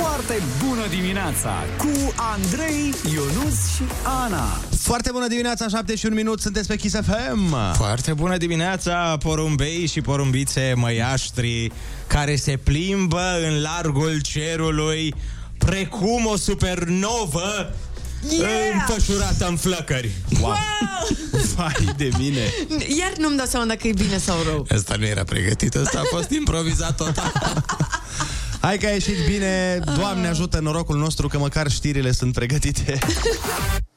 Foarte bună dimineața cu Andrei, Ionus și Ana. Foarte bună dimineața, 71 minut, sunteți pe Kiss FM. Foarte bună dimineața, porumbei și porumbițe măiaștri care se plimbă în largul cerului precum o supernovă Yeah! înfășurată în flăcări. Wow! Vai de mine. Iar nu-mi dau seama dacă e bine sau rău. Asta nu era pregătit, asta a fost improvizat total. Hai că a ieșit bine, Doamne ajută norocul nostru că măcar știrile sunt pregătite.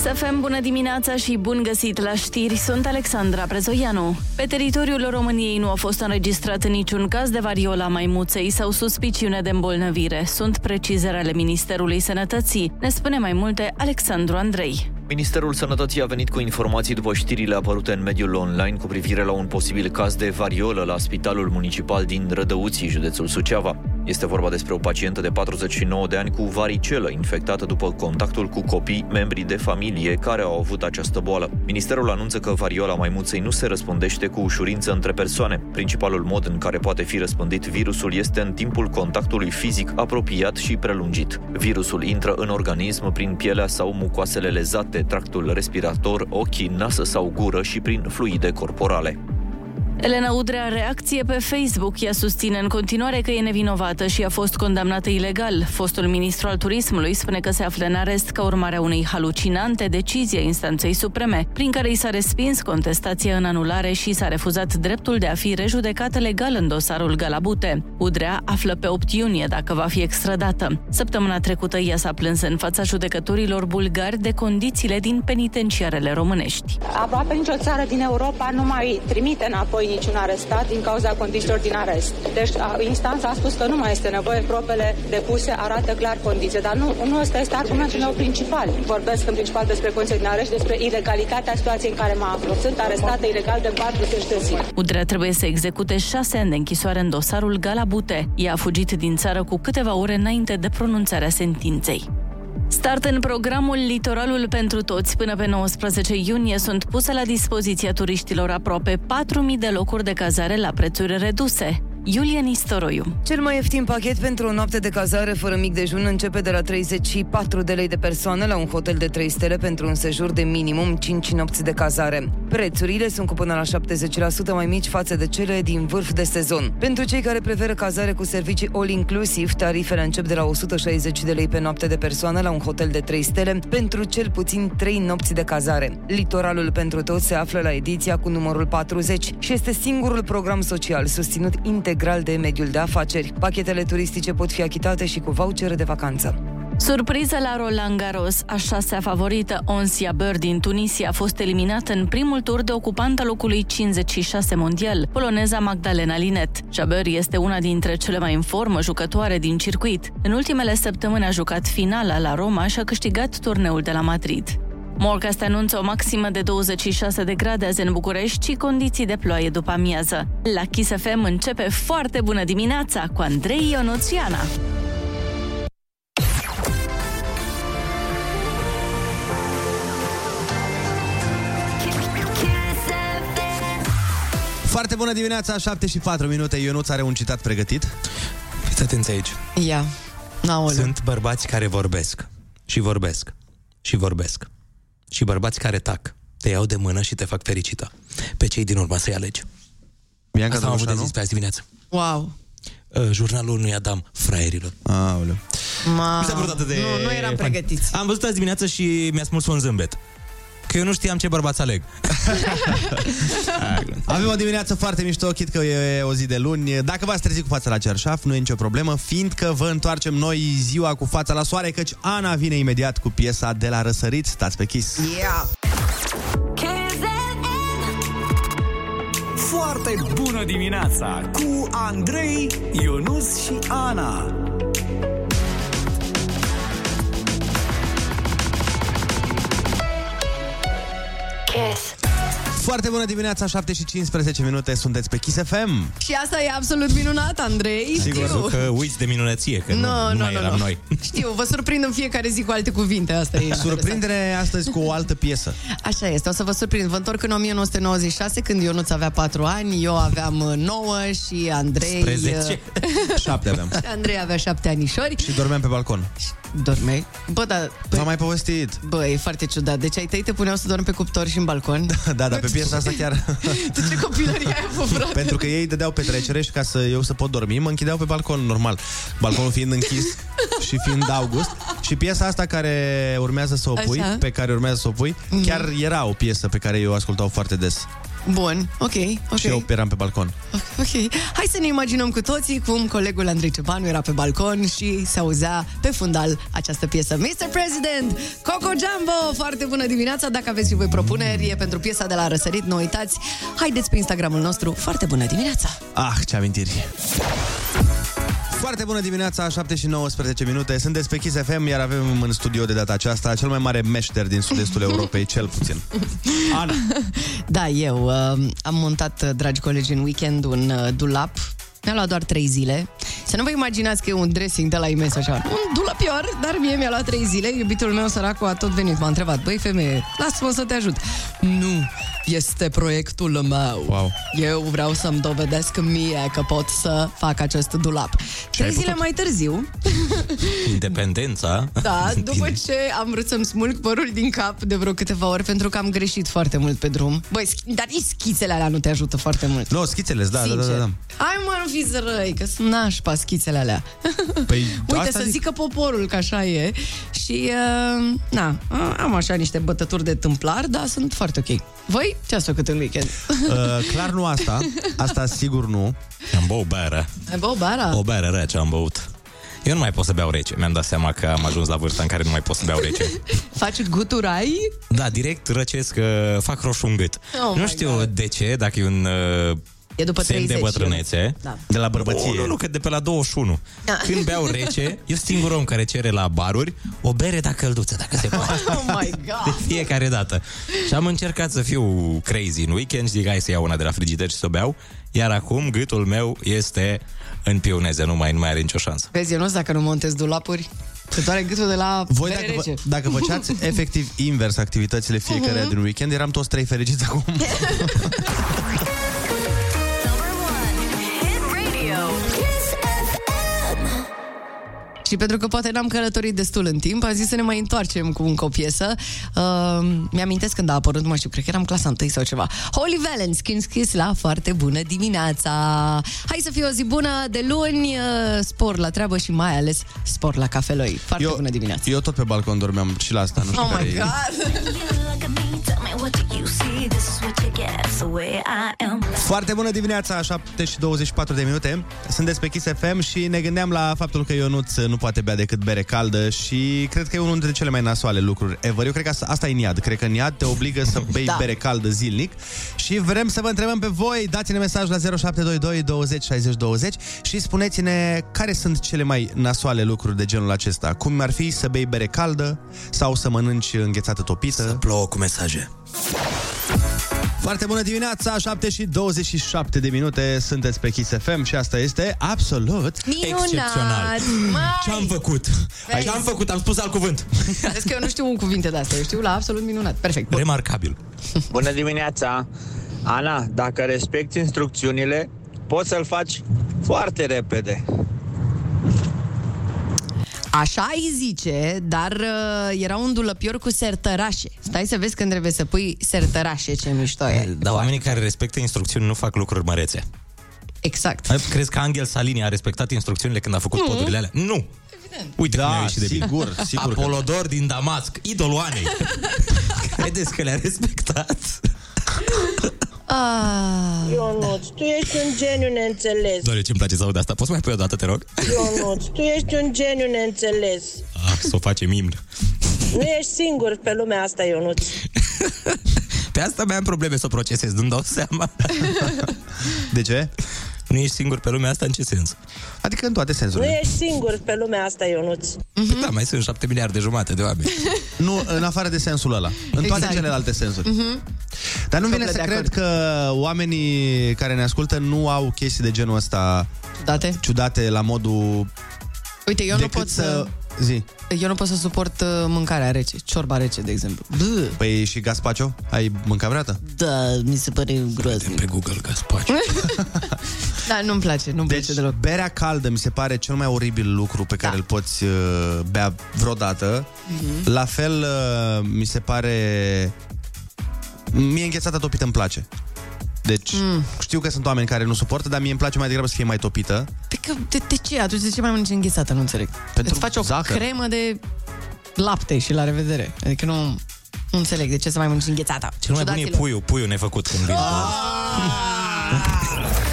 Kiss FM, bună dimineața și bun găsit la știri, sunt Alexandra Prezoianu. Pe teritoriul României nu a fost înregistrat niciun caz de variola maimuței sau suspiciune de îmbolnăvire. Sunt precizări ale Ministerului Sănătății. Ne spune mai multe Alexandru Andrei. Ministerul Sănătății a venit cu informații după știrile apărute în mediul online cu privire la un posibil caz de variolă la Spitalul Municipal din Rădăuții, județul Suceava. Este vorba despre o pacientă de 49 de ani cu varicelă infectată după contactul cu copii, membri de familie care au avut această boală. Ministerul anunță că variola maimuței nu se răspândește cu ușurință între persoane. Principalul mod în care poate fi răspândit virusul este în timpul contactului fizic apropiat și prelungit. Virusul intră în organism prin pielea sau mucoasele lezate, tractul respirator, ochii, nasă sau gură și prin fluide corporale. Elena Udrea reacție pe Facebook. Ea susține în continuare că e nevinovată și a fost condamnată ilegal. Fostul ministru al turismului spune că se află în arest ca urmare a unei halucinante decizii a instanței supreme, prin care i s-a respins contestația în anulare și s-a refuzat dreptul de a fi rejudecată legal în dosarul Galabute. Udrea află pe 8 iunie dacă va fi extradată. Săptămâna trecută ea s-a plâns în fața judecătorilor bulgari de condițiile din penitenciarele românești. Aproape nicio țară din Europa nu mai trimite înapoi niciun arestat din cauza condițiilor din arest. Deci a, instanța a spus că nu mai este nevoie, probele depuse arată clar condiții, dar nu, nu ăsta este argumentul meu principal. Vorbesc în principal despre condiții din arest, despre ilegalitatea situației în care mă aflu. Sunt arestată ilegal de 40 de zile. Udrea trebuie să execute șase ani de închisoare în dosarul Galabute. Ea a fugit din țară cu câteva ore înainte de pronunțarea sentinței. Start în programul Litoralul pentru Toți. Până pe 19 iunie sunt puse la dispoziția turiștilor aproape 4.000 de locuri de cazare la prețuri reduse. Iulia Nistoroiu. Cel mai ieftin pachet pentru o noapte de cazare fără mic dejun începe de la 34 de lei de persoană la un hotel de 3 stele pentru un sejur de minimum 5 nopți de cazare. Prețurile sunt cu până la 70% mai mici față de cele din vârf de sezon. Pentru cei care preferă cazare cu servicii all-inclusiv, tarifele încep de la 160 de lei pe noapte de persoană la un hotel de 3 stele pentru cel puțin 3 nopți de cazare. Litoralul pentru toți se află la ediția cu numărul 40 și este singurul program social susținut integral de mediul de afaceri. Pachetele turistice pot fi achitate și cu vouchere de vacanță. Surpriză la Roland Garros, a șasea favorită, Onsia Bird din Tunisia, a fost eliminată în primul tur de ocupanta locului 56 mondial, poloneza Magdalena Linet. Jabeur este una dintre cele mai în formă jucătoare din circuit. În ultimele săptămâni a jucat finala la Roma și a câștigat turneul de la Madrid. Morcast anunță o maximă de 26 de grade azi în București și condiții de ploaie după amiază. La Kiss FM începe foarte bună dimineața cu Andrei Ionuțiana. Foarte bună dimineața, 7 și 4 minute. Ionuț are un citat pregătit. Fiți atenți aici. Ia. Aoleu. Sunt bărbați care vorbesc și vorbesc și vorbesc și bărbați care tac. Te iau de mână și te fac fericită. Pe cei din urmă să-i alegi. Bianca Asta am avut de Drăgușanu? zis pe azi dimineață. Wow. Uh, jurnalul unui Adam fraierilor. Aoleu. Ma... Mi s-a părut atât de... Nu, nu eram fun. pregătiți. Am văzut azi dimineață și mi-a smuls un zâmbet. Că eu nu știam ce bărbat să aleg. Avem o dimineață foarte mișto, chit că e o zi de luni. Dacă v-ați trezit cu fața la cerșaf, nu e nicio problemă, fiindcă vă întoarcem noi ziua cu fața la soare, căci Ana vine imediat cu piesa de la răsărit. Stați pe Kiss. Yeah. Foarte bună dimineața cu Andrei, Ionus și Ana. Foarte bună dimineața, 7 și 15 minute, sunteți pe Kiss FM. Și asta e absolut minunat, Andrei. Sigur Știu. că uiți de minunăție, că nu, Nu, nu, nu, mai nu, eram nu. noi. Știu, vă surprind în fiecare zi cu alte cuvinte, asta e interesant. Surprindere astăzi cu o altă piesă. Așa este, o să vă surprind. Vă întorc în 1996, când Ionuț avea 4 ani, eu aveam uh, 9 și Andrei... Spre 10. Șapte aveam. uh, Andrei avea 7 anișori. Și dormeam pe balcon. Dormeai? Bă, da, V-am mai povestit. bă, e foarte ciudat. Deci ai tăi te puneau să dormi pe cuptor și în balcon? Da, da, pe piesa asta chiar... Tu ce copilărie ai avut, frate? Pentru că ei dădeau petrecere și ca să eu să pot dormi, mă închideau pe balcon, normal. Balconul fiind închis și fiind august. Și piesa asta care urmează să o pui, Așa. pe care urmează să o pui, chiar era o piesă pe care eu o ascultau foarte des. Bun, ok, ok. Și eu eram pe balcon. Ok, hai să ne imaginăm cu toții cum colegul Andrei Cepanu era pe balcon și se auzea pe fundal această piesă. Mr. President, Coco Jumbo, foarte bună dimineața, dacă aveți și voi propuneri e pentru piesa de la Răsărit, nu uitați, haideți pe Instagramul nostru, foarte bună dimineața! Ah, ce amintiri! Foarte bună dimineața, 7 și 19 minute. Sunteți pe Kiss FM, iar avem în studio de data aceasta cel mai mare meșter din sud-estul Europei, cel puțin. Ana. Da, eu uh, am montat, uh, dragi colegi, în weekend un uh, dulap mi-a luat doar 3 zile. Să nu vă imaginați că e un dressing de la imens așa. Un dulapior, dar mie mi-a luat 3 zile. Iubitul meu săracul a tot venit. M-a întrebat, băi femeie, lasă-mă să te ajut. Nu, este proiectul meu. Wow. Eu vreau să-mi dovedesc mie că pot să fac acest dulap. Trei ai zile făcut? mai târziu, Independența. da, după Bine. ce am vrut să-mi smulg părul din cap de vreo câteva ori pentru că am greșit foarte mult pe drum. Băi, schi- dar nici schițele alea nu te ajută foarte mult. Nu, schițele, da, da, da, da, da. Hai mă, nu fiți răi, că sunt nașpa schițele alea. Păi, Uite, asta să zic. zică poporul că așa e. Și, uh, na, a- am așa niște bătături de tâmplar, dar sunt foarte ok. Voi ce ați făcut în weekend? Uh, clar nu asta, asta sigur nu. Am băut bere. Ai băut bara? O bere rece am băut. Eu nu mai pot să beau rece. Mi-am dat seama că am ajuns la vârsta în care nu mai pot să beau rece. Faci guturai? Da, direct răcesc, uh, fac roșu în gât. Oh nu my știu God. de ce, dacă e un uh, E după semn 30. de bătrânețe. Da. De la bărbăție. Oh, nu, nu, că de pe la 21. Da. Când beau rece, eu singur om care cere la baruri o bere de călduță, dacă se poate. Oh my De god! fiecare dată. Și am încercat să fiu crazy în weekend și zic, hai să iau una de la frigider și să o beau. Iar acum gâtul meu este în pioneze, nu mai, nu mai are nicio șansă. Vezi, eu nu dacă nu montez dulapuri, se doare gâtul de la Voi bere dacă, rece. vă, dacă făceați efectiv invers activitățile fiecare din weekend, eram toți trei fericiți acum. Și pentru că poate n-am călătorit destul în timp, am zis să ne mai întoarcem cu încă o piesă. Uh, mi-amintesc când a apărut, nu mai știu, cred că eram clasa 1 sau ceva. Holy Valence, Kiss Kiss la foarte bună dimineața! Hai să fie o zi bună de luni, uh, spor la treabă și mai ales spor la cafeloi. Foarte Eu, bună dimineața! eu tot pe balcon dormeam și la asta, nu știu Oh care my e. god! Foarte bună dimineața, 7 și 24 de minute. Sunteți pe Kiss FM și ne gândeam la faptul că Ionuț nu poate bea decât bere caldă și cred că e unul dintre cele mai nasoale lucruri ever. Eu cred că asta, asta e în iad. Cred că în iad te obligă să bei Da. da. bere caldă zilnic și vrem să vă întrebăm pe voi. Dați-ne mesaj la 0722 20 60 20 și spuneți-ne care sunt cele mai nasoale lucruri de genul acesta. Cum ar fi să bei bere caldă sau să mănânci înghețată topită. Plouă cu mesaje. Foarte bună dimineața, 7 și 27 de minute, sunteți pe Kiss FM și asta este absolut... Minunat! Excepțional. Mai! Ce-am făcut? Vezi? Ce-am făcut? Am spus alt cuvânt. Vezi că eu nu știu un cuvinte de astea, eu știu la absolut minunat. Perfect. Bun. Remarcabil. Bună dimineața! Ana, dacă respecti instrucțiunile, poți să-l faci foarte repede. Așa îi zice, dar uh, era un dulăpior cu sertărașe. Stai să vezi când trebuie să pui sertărașe, ce mișto e. Dar oamenii care respectă instrucțiuni nu fac lucruri mărețe. Exact. Ai- Crezi că Angel Salini a respectat instrucțiunile când a făcut Nu. podurile alea? Nu! Evident. Uite Da, cum a ieșit de bine. sigur, sigur că Apolodor din Damasc, idolul Anei. Credeți că le-a respectat? Ah, Ionuț, tu ești un geniu neînțeles. Doar ce îmi place să aud asta. Poți să mai pui o dată, te rog? Ionuț, tu ești un geniu neînțeles. Ah, să o facem imn. Nu ești singur pe lumea asta, Ionuț. Pe asta mai am probleme să o procesez, nu-mi dau seama. De ce? Nu ești singur pe lumea asta în ce sens? Adică în toate Nu sensurile. ești singur pe lumea asta, Ionuț. Păi da, mai sunt șapte miliarde jumate de oameni. Nu, în afară de sensul ăla. În toate Exact. celelalte sensuri. Dar nu vine Sople să de cred acord. că oamenii care ne ascultă nu au chestii de genul ăsta Ciudate? ciudate la modul Uite, eu nu decât pot să... Zi. Eu nu pot să suport uh, mâncarea rece, ciorba rece, de exemplu. Bă, Păi și gazpacho? Ai mâncat vreodată? da, mi se pare groaznic. Pe Google gazpacho. Da, nu-mi place, nu-mi Deci place deloc. berea caldă mi se pare cel mai oribil lucru pe care Da. îl poți uh, bea vreodată. Mhm. La fel uh, mi se pare... Mie înghețata topită îmi place. Deci Mm. știu că sunt oameni care nu suportă, dar mie îmi place mai degrabă să fie mai topită. Pe că, de, de ce? Atunci de ce mai mănânci înghețată? Nu înțeleg. Pentru Îți faci o zahăr. cremă de lapte și la revedere. Adică nu, nu înțeleg de ce să mai mănânci înghețată. Cel mai bun e Ciudaților. puiul, puiul nefăcut când vine.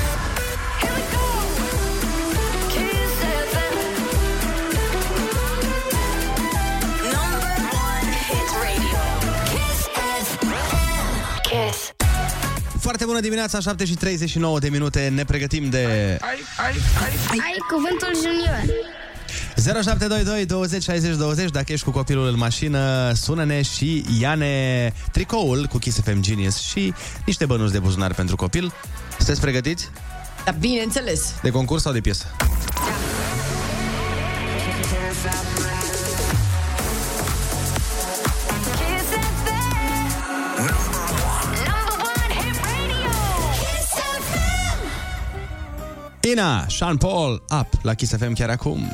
Foarte bună dimineața, 7 și 39 de minute, ne pregătim de Ai cuvântul junior. 0722 20 60 20 Dacă ești cu copilul în mașină, sună-ne și ia-ne tricoul cu Kiss FM Genius și niște bănuți de buzunar pentru copil. Sunteți pregătiți? Da, bineînțeles. De concurs sau de piesă? Ina, Sean Paul, up la Kiss FM chiar acum.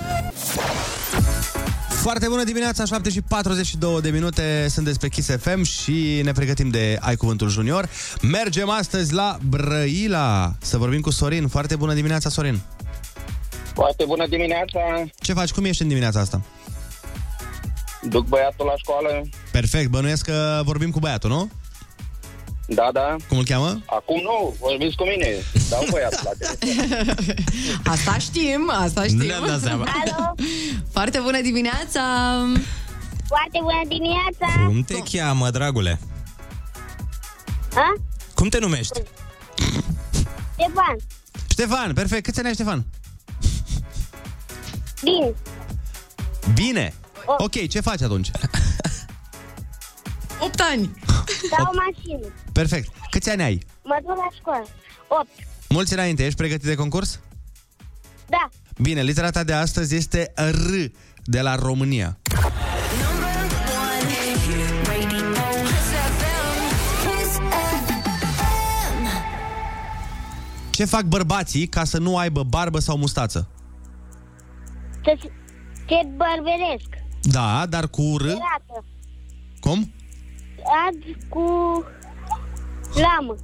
Foarte bună dimineața, 7 și 42 de minute, sunteți pe Kiss FM și ne pregătim de Ai Cuvântul Junior. Mergem astăzi la Brăila să vorbim cu Sorin. Foarte bună dimineața, Sorin. Foarte bună dimineața, Ce faci? Cum ești în dimineața asta? duc băiatul la școală. Perfect, bănuiesc că vorbim cu băiatul, nu? Da, da. Cum îl cheamă? Acum nu, vorbiți cu mine. Dau băiatul la telefon. Asta știm, asta știm. Ne-am dat seama. Alo, Foarte bună dimineața! foarte bună dimineața. Cum te cheamă, dragule? Ha? Cum te numești? Ștefan, Ștefan, perfect. Câți ani ai, Ștefan? bine, Bine. Ok, ce faci atunci? 8 ani! Dau o mașină. Perfect. Câți ani ai? Mă duc la școală. 8. Mulți înainte, ești pregătit de concurs? Da. Bine, litera ta de astăzi este R de la România. Ce fac bărbații ca să nu aibă barbă sau mustață? Să te bărberesc. Da, dar cu R? Arată. Cum? Ad cu lamă.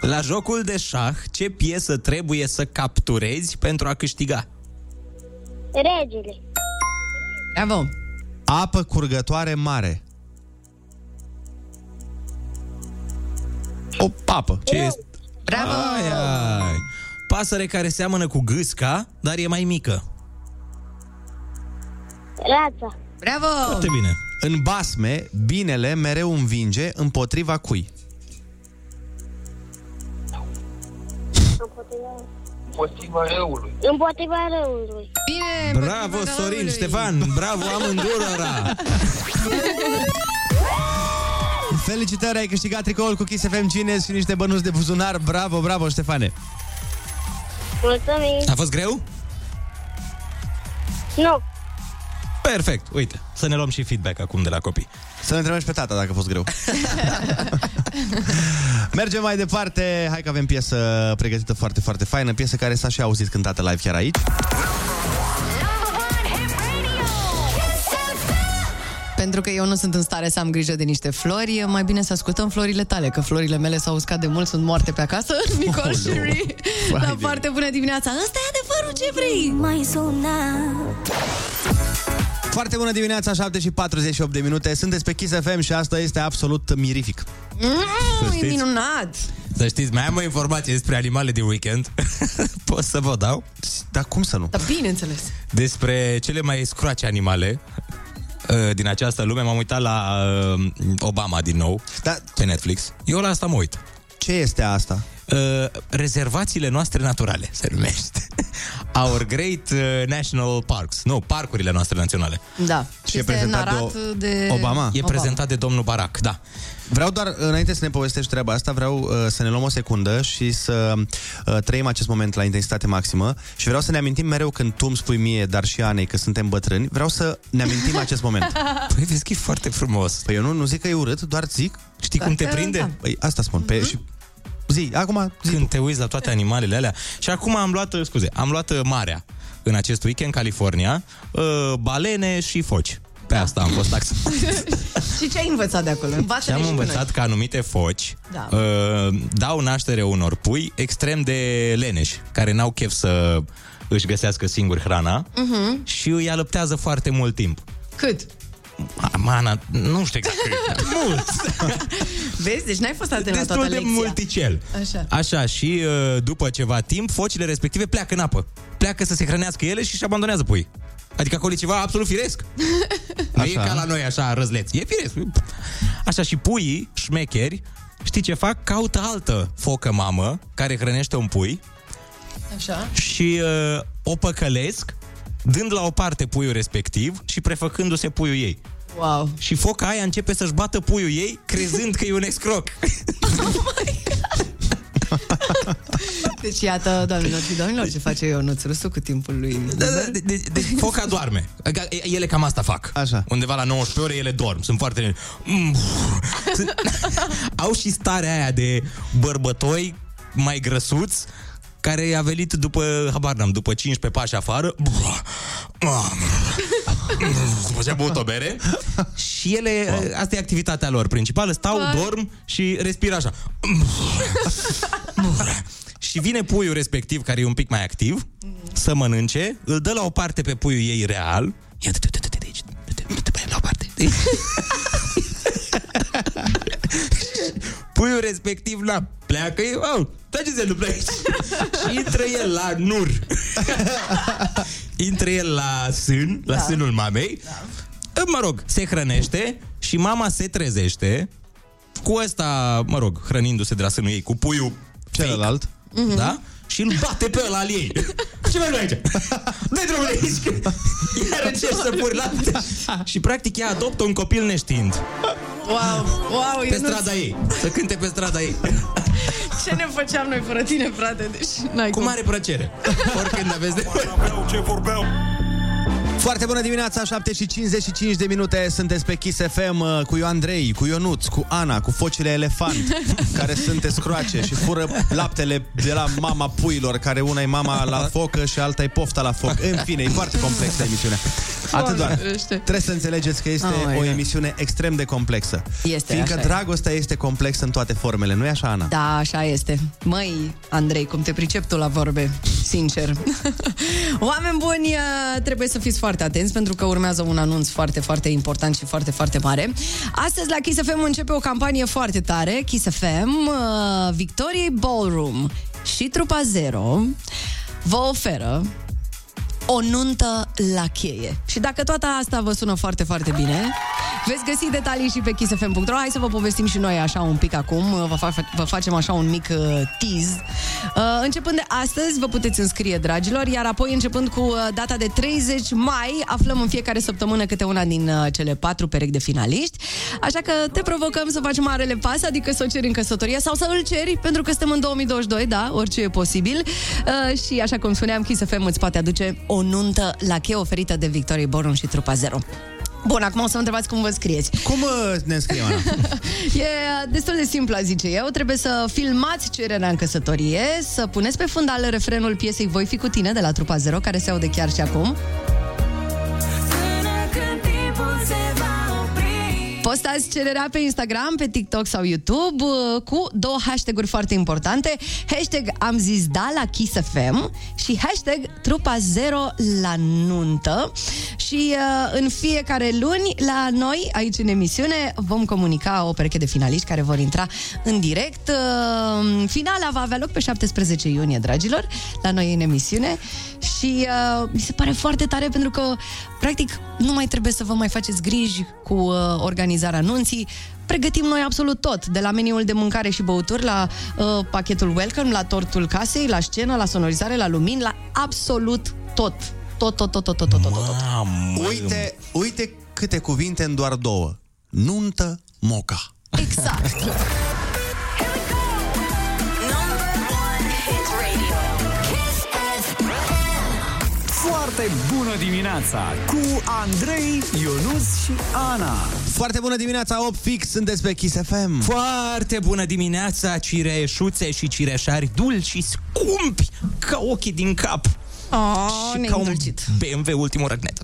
La jocul de șah, ce piesă trebuie să capturezi pentru a câștiga? Regele. Bravo! Apă curgătoare mare. O papă. Ce este? Bravo! Ai, ai. Pasăre care seamănă cu gâsca, dar e mai mică. Rața. Bravo! Foarte bine. În basme, binele mereu învinge împotriva cui? Împotriva răului. Împotriva răului. Bine! Bravo, împotriva Sorin, răului. Ștefan! Bravo amândurora! Felicitări, ai câștigat tricoul cu Kiss FM Genius și niște bănuți de buzunar. Bravo, bravo, Ștefane! Mulțumim. A fost greu? Nu. Perfect, uite, să ne luăm și feedback acum de la copii. Să ne întrebăm și pe tata dacă a fost greu. Mergem mai departe. Hai că avem piesă pregătită foarte, foarte faină. Piesă care s-a și auzit cântată live chiar aici. Pentru că eu nu sunt în stare să am grijă de niște flori, e mai bine să ascultăm florile tale, că florile mele s-au uscat de mult, sunt moarte pe acasă. Nicole Aoleu. Sherry. Vai Da, de- foarte bună dimineața! Ăsta e adevărul ce vrei! Mai suna. Foarte bună dimineața, 7 și 48 de minute. Sunteți pe Kiss FM și asta este absolut mirific. Mm, e știți. minunat! Să știți, mai am o informație despre animale de weekend. Pot să vă dau? Dar cum să nu? Dar bineînțeles. Despre cele mai scroace animale uh, din această lume. M-am uitat la uh, Obama din nou Dar pe Netflix. Eu la asta mă uit. Ce este asta? Uh, rezervațiile noastre naturale se numește. Our Great uh, National Parks. Nu, parcurile noastre naționale. Da. Și e Este prezentat de narat o- de Obama? E prezentat de domnul Barack, da. Vreau doar, înainte să ne povestești treaba asta, vreau uh, să ne luăm o secundă și să uh, trăim acest moment la intensitate maximă și vreau să ne amintim mereu când tu îmi spui mie, dar și Anei, că suntem bătrâni, vreau să ne amintim acest moment. Păi vezi că e foarte frumos. Păi eu nu, nu zic că e urât, doar zic. Știi cum te Dacă- prinde? da. Păi asta spun. Pe, și zi, acum zi Când tu. te uiți la toate animalele alea. Și acum am luat, uh, scuze, am luat uh, marea în acest weekend, California, uh, balene și foci. Pe asta am fost taxat. Și ce ai învățat de acolo? Și Învață-ne am și pe învățat că anumite foci Da. uh, dau naștere unor pui extrem de leneși, care n-au chef să își găsească singuri hrana Mhm. și îi alăptează foarte mult timp. Cât? Mana, nu știu exact cât. mult. Vezi? Deci n-ai fost atent la Destul toată de lecția. multicel. Așa. Așa, și uh, după ceva timp, focile respective pleacă în apă. Pleacă să se hrănească ele și își abandonează pui. Adică acolo e ceva absolut firesc. Nu e Așa. ca la noi așa răzleț. E firesc. Așa, și puii, șmecheri, știi ce fac? Caută altă focă mamă care hrănește un pui Așa. și uh, o păcălesc, dând la o parte puiul respectiv și prefăcându-se puiul ei. Wow. Și foca aia începe să-și bată puiul ei, crezând că e un escroc. Deci iată, doamnelor și domnilor, ce face Ionuț Rusu cu timpul lui Da, da, liber. de, de, de, foca doarme. Adică Ele cam asta fac. Așa. Undeva la 19 ore ele dorm. Sunt foarte... Mm. Sunt... Au și starea aia de bărbătoi mai grăsuți care a venit după, habar n-am, după 15 pași afară după ce a băut o bere și ele, asta e activitatea lor principală, stau, Vai. dorm și respiră așa și vine puiul respectiv, care e un pic mai activ, să mănânce, îl dă la o parte pe puiul ei real. Ia du-te, du-te, du-te de aici. Du-te, du-te pe el la o parte. puiul respectiv, la pleacă, e, oh, da ce se întâmplă aici? și intră el la nur. intră el la sân, la Da. sânul mamei. Mă rog, se hrănește și mama se trezește cu ăsta, mă rog, hrănindu-se de la sânul ei, cu puiul Celălalt. fake, da? Și îl bate pe ăla al ei. Ce mai vrei aici? Dă-i drumul aici! că Iar încerci să puri lapte. Și practic ea adoptă un copil neștiind. Wow, wow, Pe Ionuț, strada ei. Să cânte pe strada ei. ce ne făceam noi fără tine, frate? Deci n-ai Cu cum. mare plăcere. Oricând aveți de Foarte bună dimineața, 7 și 55 de minute Sunteți pe Kiss FM uh, cu Ioan Andrei, cu Ionuț, cu Ana Cu focile elefant Care sunt escroace și fură laptele De la mama puilor Care una e mama la focă și alta e pofta la foc În fine, e foarte complexă emisiunea Atât doar ferește. Trebuie să înțelegeți că este Oh my o God. emisiune extrem de complexă Este, Fiindcă așa e. dragostea este complexă în toate formele Nu-i așa, Ana? Da, așa este. Măi, Andrei, cum te pricep tu la vorbe, sincer. Oameni buni, uh, trebuie să fiți foarte atenți pentru că urmează un anunț foarte, foarte important și foarte, foarte mare. Astăzi la Kiss FM începe o campanie foarte tare. Kiss FM, uh, Victoriei Ballroom și Trupa Zero vă oferă o nuntă la cheie. Și dacă toată asta vă sună foarte, foarte bine, veți găsi detalii și pe kissfm.ro. Hai să vă povestim și noi așa un pic acum. Vă, fa- vă facem așa un mic uh, tease. Uh, începând de astăzi, vă puteți înscrie, dragilor, iar apoi începând cu uh, data de 30 mai, aflăm în fiecare săptămână câte una din uh, cele patru perechi de finaliști. Așa că te provocăm să faci marele pas, adică să o ceri în căsătorie sau să îl ceri, pentru că suntem în 2022, da, orice e posibil. Uh, și așa cum spuneam, Kiss FM îți poate aduce o nuntă la cheie oferită de Victorie Borum și Trupa Zero. Bun, acum o să mă întrebați cum vă scrieți. Cum uh, ne înscriem, Ana? E destul de simplu, a zice eu. Trebuie să filmați cererea în căsătorie, să puneți pe fundal refrenul piesei Voi fi cu tine de la Trupa Zero, care se aude chiar și acum. Postați cererea pe Instagram, pe TikTok sau YouTube uh, cu două hashtag-uri foarte importante. Hashtag am zis da la Kiss FM și hashtag trupa zero la nuntă. Și uh, în fiecare luni la noi, aici în emisiune, vom comunica o pereche de finaliști care vor intra în direct. Uh, finala va avea loc pe 17 iunie, dragilor, la noi în emisiune. Și uh, mi se pare foarte tare pentru că, practic, nu mai trebuie să vă mai faceți griji cu uh, organizarea organizarea nunții. Pregătim noi absolut tot, de la meniul de mâncare și băuturi, la uh, pachetul welcome, la tortul casei, la scenă, la sonorizare, la lumini, la absolut tot. Tot, tot, tot, tot, tot, tot, tot, tot. Mamă, Uite, uite câte cuvinte în doar două. Nuntă, moca. Exact. Foarte bună dimineața cu Andrei, Ionus și Ana. Foarte bună dimineața, 8 fix, sunteți pe Kiss FM. Foarte bună dimineața, cireșuțe și cireșari dulci și scumpi ca ochii din cap. Oh, și ne-ai ca un îndulcit. BMW ultimul răgnet.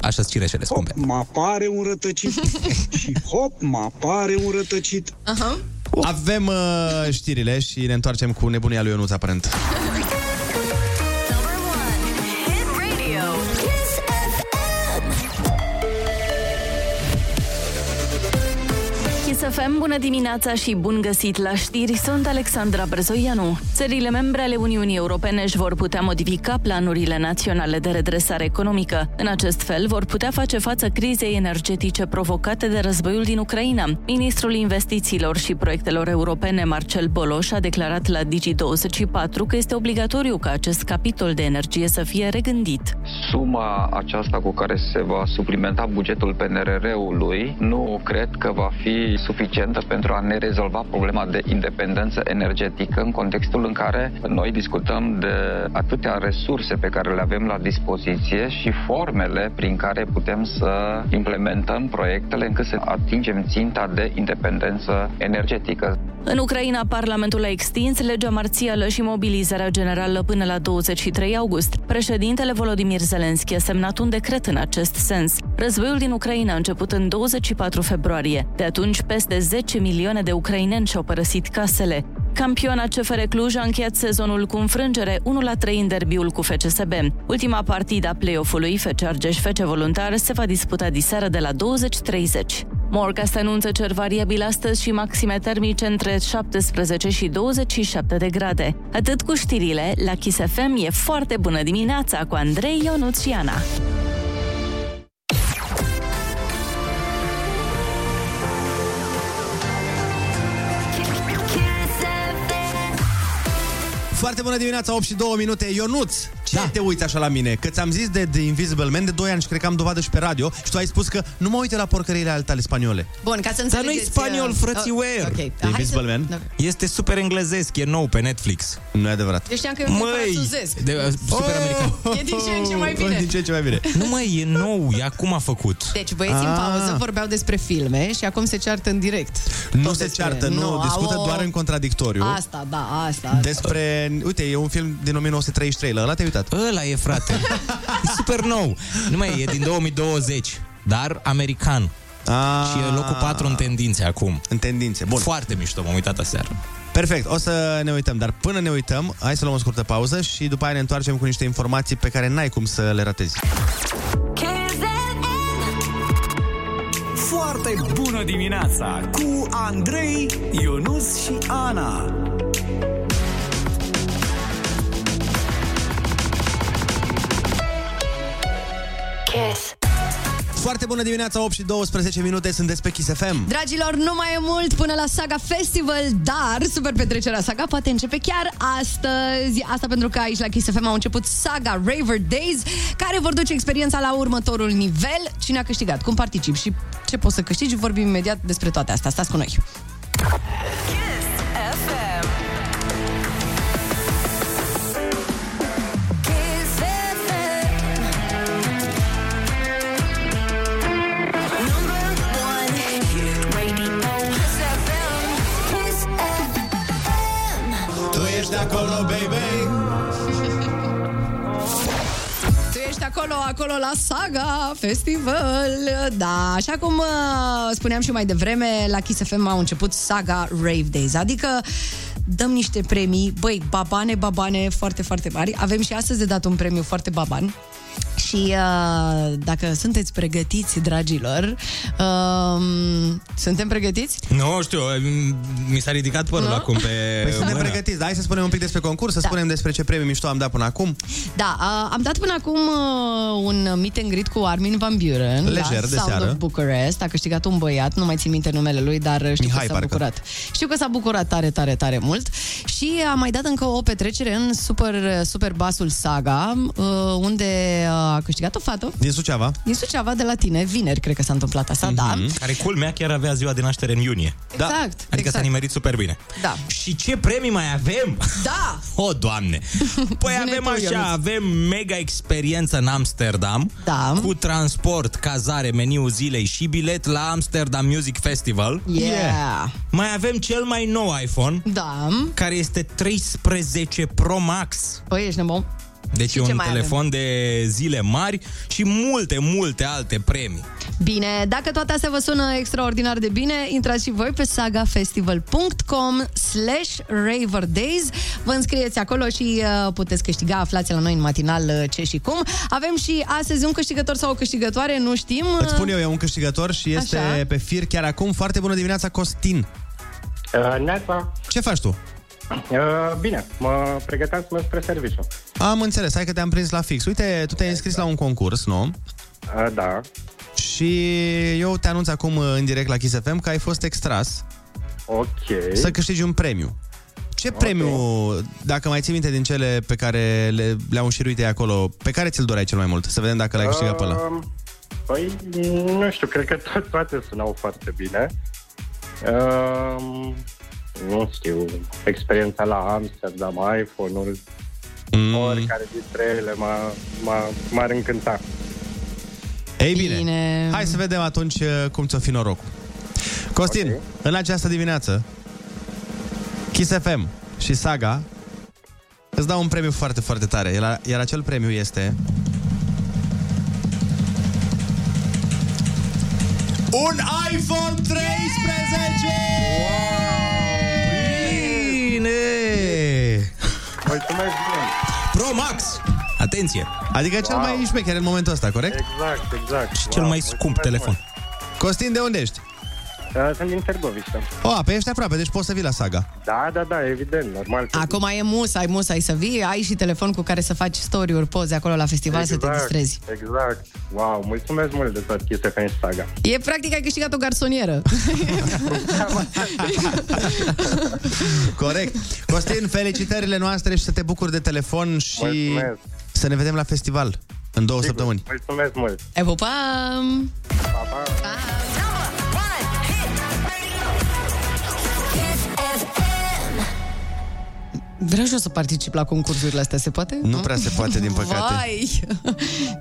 Așa sunt cireșele scumpe. Mă apare un rătăcit și hop, mă apare un rătăcit. Aha. Avem uh, știrile și ne întoarcem cu nebunia lui Ionuț, aparent. FM, bună dimineața și bun găsit la știri, sunt Alexandra Brezoianu. Țările membre ale Uniunii Europene își vor putea modifica planurile naționale de redresare economică. În acest fel, vor putea face față crizei energetice provocate de războiul din Ucraina. Ministrul Investițiilor și Proiectelor Europene, Marcel Boloș, a declarat la Digi24 că este obligatoriu ca acest capitol de energie să fie regândit. Suma aceasta cu care se va suplimenta bugetul PNRR-ului nu cred că va fi suficientă pentru a ne rezolva problema de independență energetică în contextul în care noi discutăm de atâtea resurse pe care le avem la dispoziție și formele prin care putem să implementăm proiectele încât să atingem ținta de independență energetică. În Ucraina, Parlamentul a extins legea marțială și mobilizarea generală până la 23 august. Președintele Volodymyr Zelensky a semnat un decret în acest sens. Războiul din Ucraina a început în 24 februarie. De atunci, peste 10 milioane de ucraineni și-au părăsit casele. Campioana CFR Cluj a încheiat sezonul cu înfrângere 1-3 în derbiul cu FCSB. Ultima partidă a play-off-ului, FC Argeș FC Voluntar, se va disputa diseară de la 20.30. Morcast anunță cer variabil astăzi și maxime termice între 17 și 27 de grade. Atât cu știrile, la Kiss FM e foarte bună dimineața cu Andrei Ionuț Foarte bună dimineața, 8 și 2 minute. Ionuț, ce da. te uiți așa la mine? Că ți-am zis de The Invisible Man de 2 ani și cred că am dovadă și pe radio și tu ai spus că nu mă uite la porcările ale tale spaniole. Bun, ca să Dar înțelegeți... nu-i spaniol, uh, frățiuer. ok. The Hai Invisible să... Man? Este super englezesc, e nou pe Netflix. Nu e adevărat. Eu știam că e un Măi, franțuzesc. de, uh, super american. E din ce în ce mai bine. Din ce în ce mai bine. Nu mai e nou, e acum a făcut. Deci băieții în Ah. pauză vorbeau despre filme și acum se ceartă în direct. Nu Tot se despre- ceartă, nu, Nu, discută au- doar în contradictoriu. Asta, da, asta. Despre, uite, e un film din 1933, la ăla te-ai uitat? Ăla e, frate. E super nou. Nu mai e, e din 2020, dar american. A, Și e locul 4 în tendințe acum. În tendințe, bun. Foarte mișto, m-am uitat aseară. Perfect, o să ne uităm, dar până ne uităm, hai să luăm o scurtă pauză și după aia ne întoarcem cu niște informații pe care n-ai cum să le ratezi. Foarte bună dimineața cu Andrei, Ionus și Ana. Foarte bună dimineața, 8 și 12 minute, sunteți pe Kiss FM. Dragilor, nu mai e mult până la Saga Festival, dar super petrecerea Saga poate începe chiar astăzi. Asta pentru că aici la Kiss FM au început Saga Raver Days, care vor duce experiența la următorul nivel. Cine a câștigat, cum particip și ce poți să câștigi, vorbim imediat despre toate astea. Stați cu noi. Tu ești acolo, baby Tu ești acolo, acolo la Saga Festival. Da, așa cum uh, spuneam și mai devreme, la Kiss FM au început Saga Rave Days, adică dăm niște premii, băi, babane, babane foarte, foarte mari. Avem și astăzi de dat un premiu foarte baban. Și uh, dacă sunteți pregătiți, dragilor, uh, suntem pregătiți? Nu știu, mi s-a ridicat părul Nu? acum pe Păi suntem mână. pregătiți, da? Hai să spunem un pic despre concurs, să Da. spunem despre ce premii mișto am dat până acum. Da, uh, am dat până acum uh, un meet and greet cu Armin Van Buren Lejer, la de Sound seară. of Bucharest. A câștigat un băiat, nu mai țin minte numele lui, dar știu Mihai, că s-a parcă. bucurat. Știu că s-a bucurat tare, tare, tare mult. Și am mai dat încă o petrecere în Super, super Basul Saga, uh, unde a câștigat o fată Din Suceava. din Suceava de la tine. Vineri, cred că s-a întâmplat asta, da. Mhm. Care culmea chiar avea ziua de naștere în iunie. Exact, Adică s-a exact. nimerit super bine. Da. Și ce premii mai avem? Da! O, Doamne! Păi Zine avem tu, așa, Ionuț. avem mega experiență în Amsterdam, Da. cu transport, cazare, meniu zilei și bilet la Amsterdam Music Festival. Yeah. Mai avem cel mai nou iPhone, Da. care este 13 Pro Max. Păi, ești nebun? Deci Și e ce un mai telefon de zile mari și multe, multe alte premii. Bine, dacă toate astea vă sună extraordinar de bine, intrați și voi pe sagafestival.com slash raverdays. Vă înscrieți acolo și uh, puteți câștiga, aflați la noi în matinal uh, ce și cum. Avem și astăzi un câștigător sau o câștigătoare, nu știm. Îți spun eu, e un câștigător și este Așa. pe fir chiar acum. Foarte bună dimineața, Costin. Uh, Neața, Ce faci tu? Uh, bine, mă pregăteam să merg spre serviciu. Am înțeles, hai că te-am prins la fix. Uite, tu te-ai înscris la un concurs, nu? Uh, da, Și eu te anunț acum uh, în direct la Kiss FM că ai fost extras ok. să câștigi un premiu. Ce premiu, dacă mai ții minte din cele pe care le, le-au înșiruit ei acolo, pe care ți-l doreai cel mai mult? Să vedem dacă l-ai câștigat pe ăla. Uh, Păi, nu știu, cred că to- toate sunau foarte bine. Uh, nu știu, experiența la Amsterdam, iPhone-ul, Mm. oricare dintre ele m-a, m-a, m-ar încânta. Ei bine, Bine. hai să vedem atunci uh, cum ți-o fi norocul. Costin, Ok. în această dimineață, Kiss FM și Saga îți dau un premiu foarte, foarte tare. Iar, iar acel premiu este... Un iPhone 13! Bine! Mulțumesc mult! Pro Max! Atenție! Adică cel mai șmecher în momentul ăsta, corect? Exact, exact. Și cel mai scump telefon. Costin, de unde ești? Uh, sunt din Târgoviște. O, pe ești aproape, deci poți să vii la Saga. Da, da, da, evident, normal. că- Acum e musai, musai să vii, ai și telefon cu care să faci story-uri, poze acolo la festival să te distrezi. Exact. Wow, mulțumesc mult de tot Kiss FM și Saga. E practic ai câștigat o garsonieră. Corect. Costin, felicitările noastre și să te bucuri de telefon și Mulțumesc. să ne vedem la festival în două Sigur, săptămâni. Mulțumesc mult. E pupam! Pa, pa. Vreau și eu să particip la concursurile astea, se poate? Nu prea se poate, din păcate. Vai!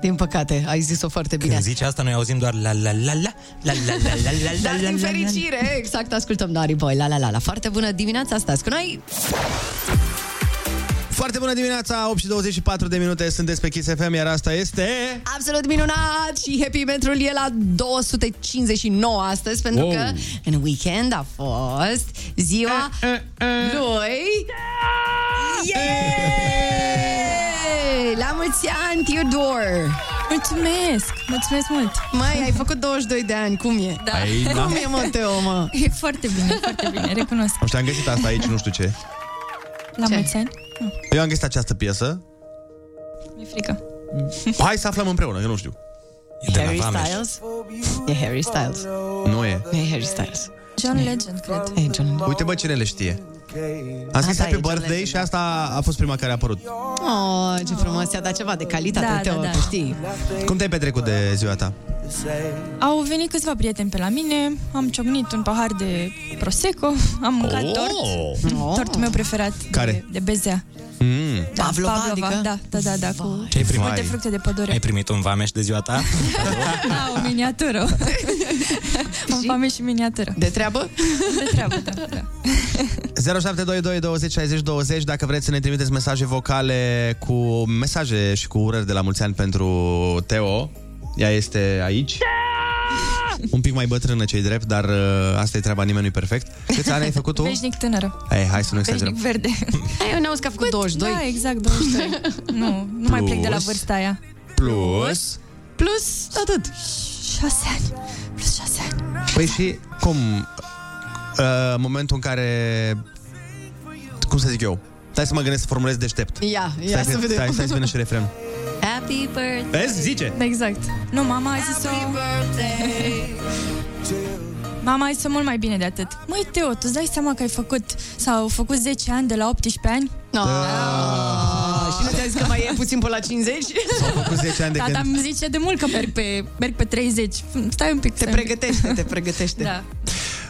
Din păcate, ai zis-o foarte bine. Când zici asta, noi auzim doar la la la la la la la la la la Dar la din la la fericire, exact, ascultăm Nari Boy, la la la la. Foarte bună dimineața, stați cu noi! Foarte bună dimineața, 8 și 24 de minute, sunteți pe Kiss FM, iar asta este... Absolut minunat și happy pentru e la 259 astăzi, pentru Wow. că în weekend a fost ziua lui... Yay! La mulți ani, Theodore! Mulțumesc! Mulțumesc mult! Mai, ai făcut 22 de ani, cum e? Da. Ai, da. Cum e, mă, Teo, mă? E foarte bine, foarte bine, recunosc. Nu știu, am găsit asta aici, nu știu ce. La Ce? mulți ani? Nu, Eu am găsit această piesă. mi-e frică. Hai să aflăm împreună, eu nu știu. E de la Harry Vameș. Styles? E Harry Styles. Nu e. Nu e Harry Styles. John Legend, cred. E John Legend. Uite, bă, cine le știe. Am scris da, Happy e John Birthday Legend, și asta a fost prima care a apărut. Oh, ce frumos, ți-a dat ceva de calitate, Da, Teo, da, da. că știi. Cum te-ai petrecut de ziua ta? Au venit câțiva prieteni pe la mine, am ciocnit un pahar de Prosecco, am mâncat Oh! tort. Oh. Tortul meu preferat Care? de, de bezea. Mm. Da, Pavlova, adică? Da, da, da, da, cu Ce ai primit? multe fructe de pădure. Ai primit un Vameș de ziua ta? Da, o miniatură. un pame și miniatură. De treabă? De treabă, da. da. 0722 20 60 20 Dacă vreți să ne trimiteți mesaje vocale cu mesaje și cu urări de la mulți ani pentru Teo Ea este aici Un pic mai bătrână cei drept, dar uh, asta e treaba, nimeni nu-i perfect Câți ani ai făcut tu? Veșnic tânără. Hai, hai să nu exagerăm Veșnic verde. Hai, eu ne-auzi că a făcut 22. Da, exact, 22. nu, nu mai plec de la Plus. vârsta aia. Plus... Plus atât. 6 ani. Plus 6 ani. Păi și cum... Uh, momentul în care... Cum să zic eu? Stai să mă gândesc să formulez deștept. Ia, ia Stai, să că- vedem. stai, stai să vină și refrenul. Happy birthday. Vezi? Zice. Exact. Nu, mama a zis-o... Mama a zis-o mult mai bine de atât. Măi, Teo, tu îți dai seama că ai făcut sau au făcut 10 ani de la 18 ani? No. Ah, și nu ți-a zis că mai e puțin pe la 50? S-au făcut 10 ani de Tata când... îmi zice de mult că merg pe, merg pe 30. Stai un pic. Te pregătește, te pregătește. Da.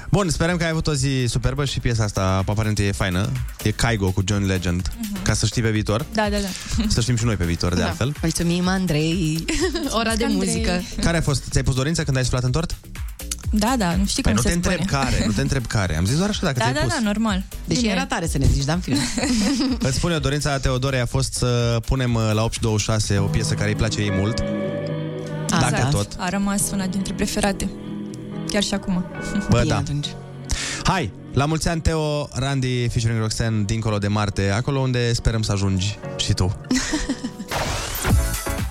Bun, sperăm că ai avut o zi superbă și piesa asta aparent e faină. E Caigo cu John Legend. Ca să știi pe viitor. Da, da, da. Să știm și noi pe viitor, de Da. altfel. Mulțumim, Andrei. Ora de Andrei. muzică. Care a fost? Ți-ai pus dorința când ai suflat în tort? Da, da, nu știi Păi cum nu se te spune. întreb care, nu te întreb care. Am zis doar așa dacă Da, ți-ai da, pus. da, normal. Deci Bine. era tare să ne zici, da, în film. Îți spun eu, dorința Teodorei a fost să punem uh, la 8.26 o piesă care îi place ei mult. Dacă Exact. tot. A rămas una dintre preferate. Chiar și acum. Bă, da. Hai, la mulți ani, Teo, Randy, featuring Roxanne, dincolo de Marte, acolo unde sperăm să ajungi și tu.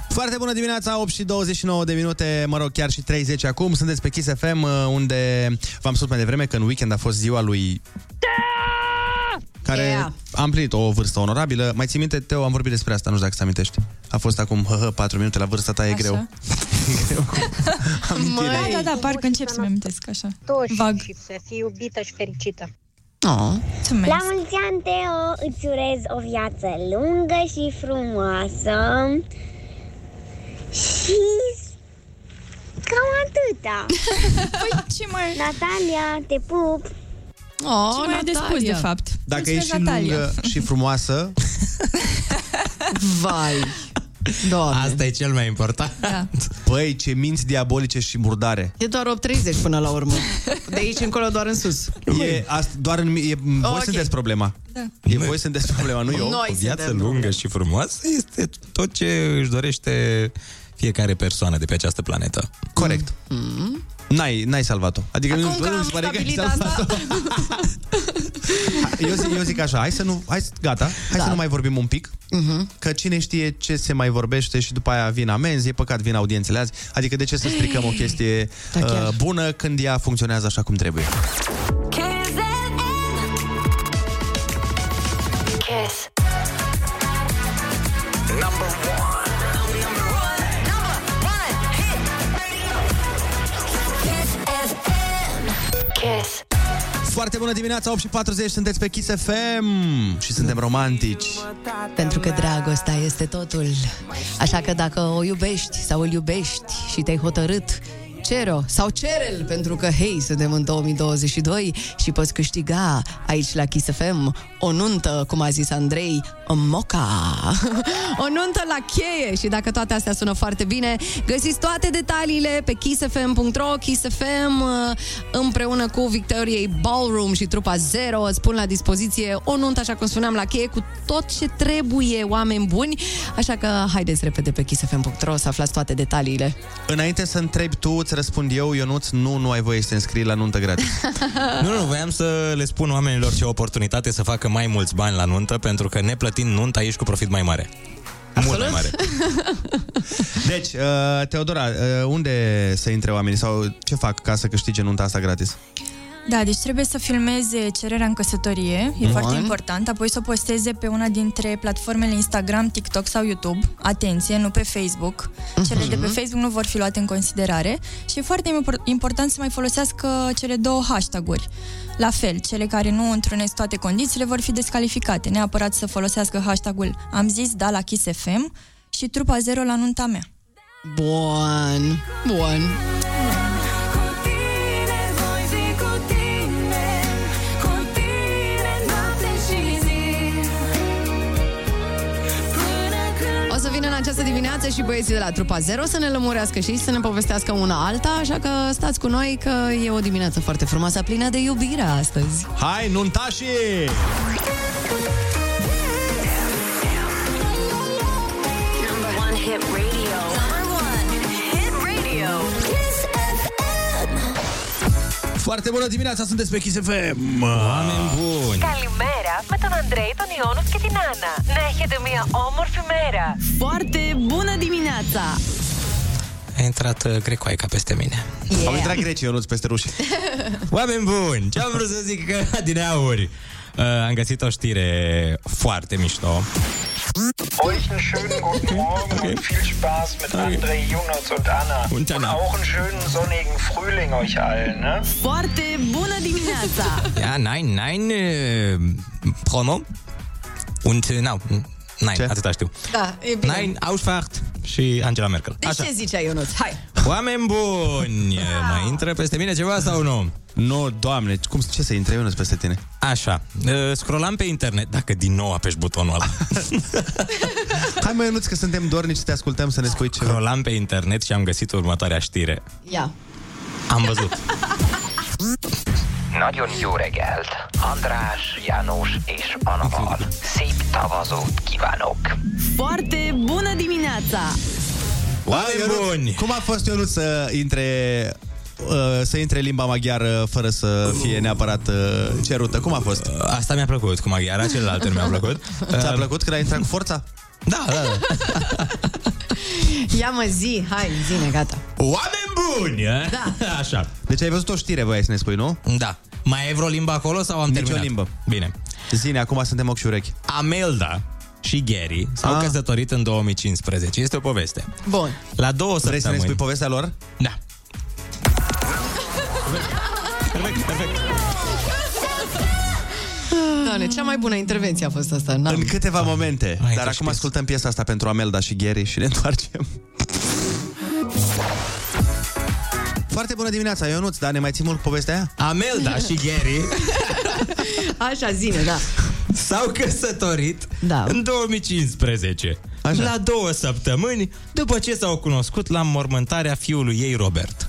Foarte bună dimineața, 8 și 29 de minute, mă rog, chiar și 30 acum. Sunteți pe Kiss FM, uh, unde v-am spus mai devreme că în weekend a fost ziua lui care Yeah. a împlinit o vârstă onorabilă. Mai ții minte, Teo, am vorbit despre asta, nu știu dacă ți amintești. A fost acum, hă, hă, 4 minute, la vârsta ta e Așa. greu. Da, da, da, parcă încep să-mi amintesc așa. Vag. și să fii iubită și fericită. Oh. Mulțumesc. La mulți ani, Teo, îți urez o viață lungă și frumoasă. Și cam atâta. Păi ce mai... Natalia, te pup. Oh, ce mai ai de spus, Natalia. de fapt? Dacă Mulțumesc, e și Natalia. lungă și frumoasă, Vai. Doamne. Asta e cel mai important. Da. Băi, ce minți diabolice și murdare. E doar 8.30 până la urmă. De aici încolo doar în sus. E, asta, doar în, e, voi Ok. sunteți problema. Da. E voi sunteți problema, nu eu. Noi O viață suntem lungă și frumoasă este tot ce își dorește fiecare persoană de pe această planetă. Corect. N-ai, n-ai salvat-o. Adică Acum nu, că nu am mi se pare că ai stabilit asta- salvat-o. eu, zic, eu zic așa, hai să nu, hai, să- gata, hai Da. să nu mai vorbim un pic, Mhm. că cine știe ce se mai vorbește și după aia vin amenzi, e păcat, vin audiențele azi. Adică de ce să stricăm o chestie Da, chiar. uh, bună când ea funcționează așa cum trebuie. Kiss. Foarte bună dimineața, 8 și 40, sunteți pe Kiss FM și suntem romantici. Pentru că dragostea este totul. Așa că dacă o iubești sau îl iubești și te-ai hotărât, cere-o sau cere-l, pentru că, hei, suntem în 2022 și poți câștiga aici la Kiss FM o nuntă, cum a zis Andrei, în moca. o nuntă la cheie și dacă toate astea sună foarte bine, găsiți toate detaliile pe kissfm.ro, Kiss FM uh, împreună cu Victoriei Ballroom și trupa Zero îți pun la dispoziție o nuntă, așa cum spuneam, la cheie cu tot ce trebuie, oameni buni. Așa că haideți repede pe kissfm.ro să aflați toate detaliile. Înainte să întrebi tu, îți răspund eu, Ionuț, nu, nu ai voie să te înscrii la nuntă gratis. Nu, nu, voiam să le spun oamenilor ce oportunitate să facă mai mulți bani la nuntă, pentru că neplătind nunta ești cu profit mai mare. Mult mai mare. Deci, uh, Teodora, uh, unde să intre oamenii sau ce fac ca să câștige nunta asta gratis? Da, deci trebuie să filmeze cererea în căsătorie, e Bun. foarte important, apoi să o posteze pe una dintre platformele Instagram, TikTok sau YouTube. Atenție, nu pe Facebook. Cele de pe Facebook nu vor fi luate în considerare și e foarte impor- important să mai folosească cele două hashtag-uri. La fel, cele care nu întrunesc toate condițiile vor fi descalificate. Neapărat să folosească hashtag-ul Am zis da la Kiss FM și trupa zero la nunta mea. Bun, bun. această dimineață și băieții de la Trupa Zero să ne lămurească și să ne povestească una alta, așa că stați cu noi că e o dimineață foarte frumoasă, plină de iubire astăzi. Hai, nuntașii! Number one hit radio. Number one hit radio. Kiss FM. Foarte bună dimineața, sunteți pe Kiss FM. Oameni buni! Καλημέρα με τον Αντρέη, τον Ιόνους και την Άννα. Να έχετε μια όμορφη Primavera. Foarte bună dimineața! A intrat uh, grecoaica peste mine. Yeah. Au intrat grecii, Ionuț, peste ruși. Oameni buni, ce am vrut să zic că din auri. Uh, am găsit o știre foarte mișto. Foarte bună dimineața! ja, nein, nein, äh, Promo. Und, äh, na, nein, atâta știu. Da, e bine. Nein, Ausfahrt și Angela Merkel. Deci ce zicea Ionuț? Hai! Oameni buni, mai intră peste mine ceva sau nu? Nu, doamne, cum, ce să intre Ionuț peste tine? Așa, uh, scrollam pe internet, dacă din nou apeși butonul ăla. Hai mă, Ionuț, că suntem dornici să te ascultăm, să ne spui ceva. Scrollam pe internet și am găsit următoarea știre. Ia. Am văzut. Nagyon jó reggelt! András, János és Annaval. Szép tavazót kívánok! Foarte bună dimineața! Oameni buni! Cum a fost Ionuț să intre uh, să intre limba maghiară fără să fie neapărat uh, cerută. Cum a fost? Asta mi-a plăcut cu maghiara, celălalt nu mi-a plăcut. Ți-a plăcut când ai intrat cu forța? Da, da, da. Ia mă zi, hai, zine, gata. Oameni buni! eh? Da. Așa. Deci ai văzut o știre, voiai să ne spui, nu? Da. Mai e vreo limbă acolo sau am Nici terminat? o limbă. Bine. Zine, acum suntem ochi și urechi. Amelda și Gary s-au Ah. căsătorit în 2015. Este o poveste. Bun. La două Vrei să ne săptămâni... spui povestea lor? Da. Perfect, perfect. Doamne, cea mai bună intervenție a fost asta. N-am. În câteva momente. Ai, Dar te acum știți. ascultăm piesa asta pentru Amelda și Gary și ne întoarcem. Foarte bună dimineața, Ionuț, dar ne mai ții mult cu povestea aia? Amelda și Gary Așa, zine, da. s-au căsătorit Da. în 2015. Așa. La două săptămâni după ce s-au cunoscut la mormântarea fiului ei, Robert.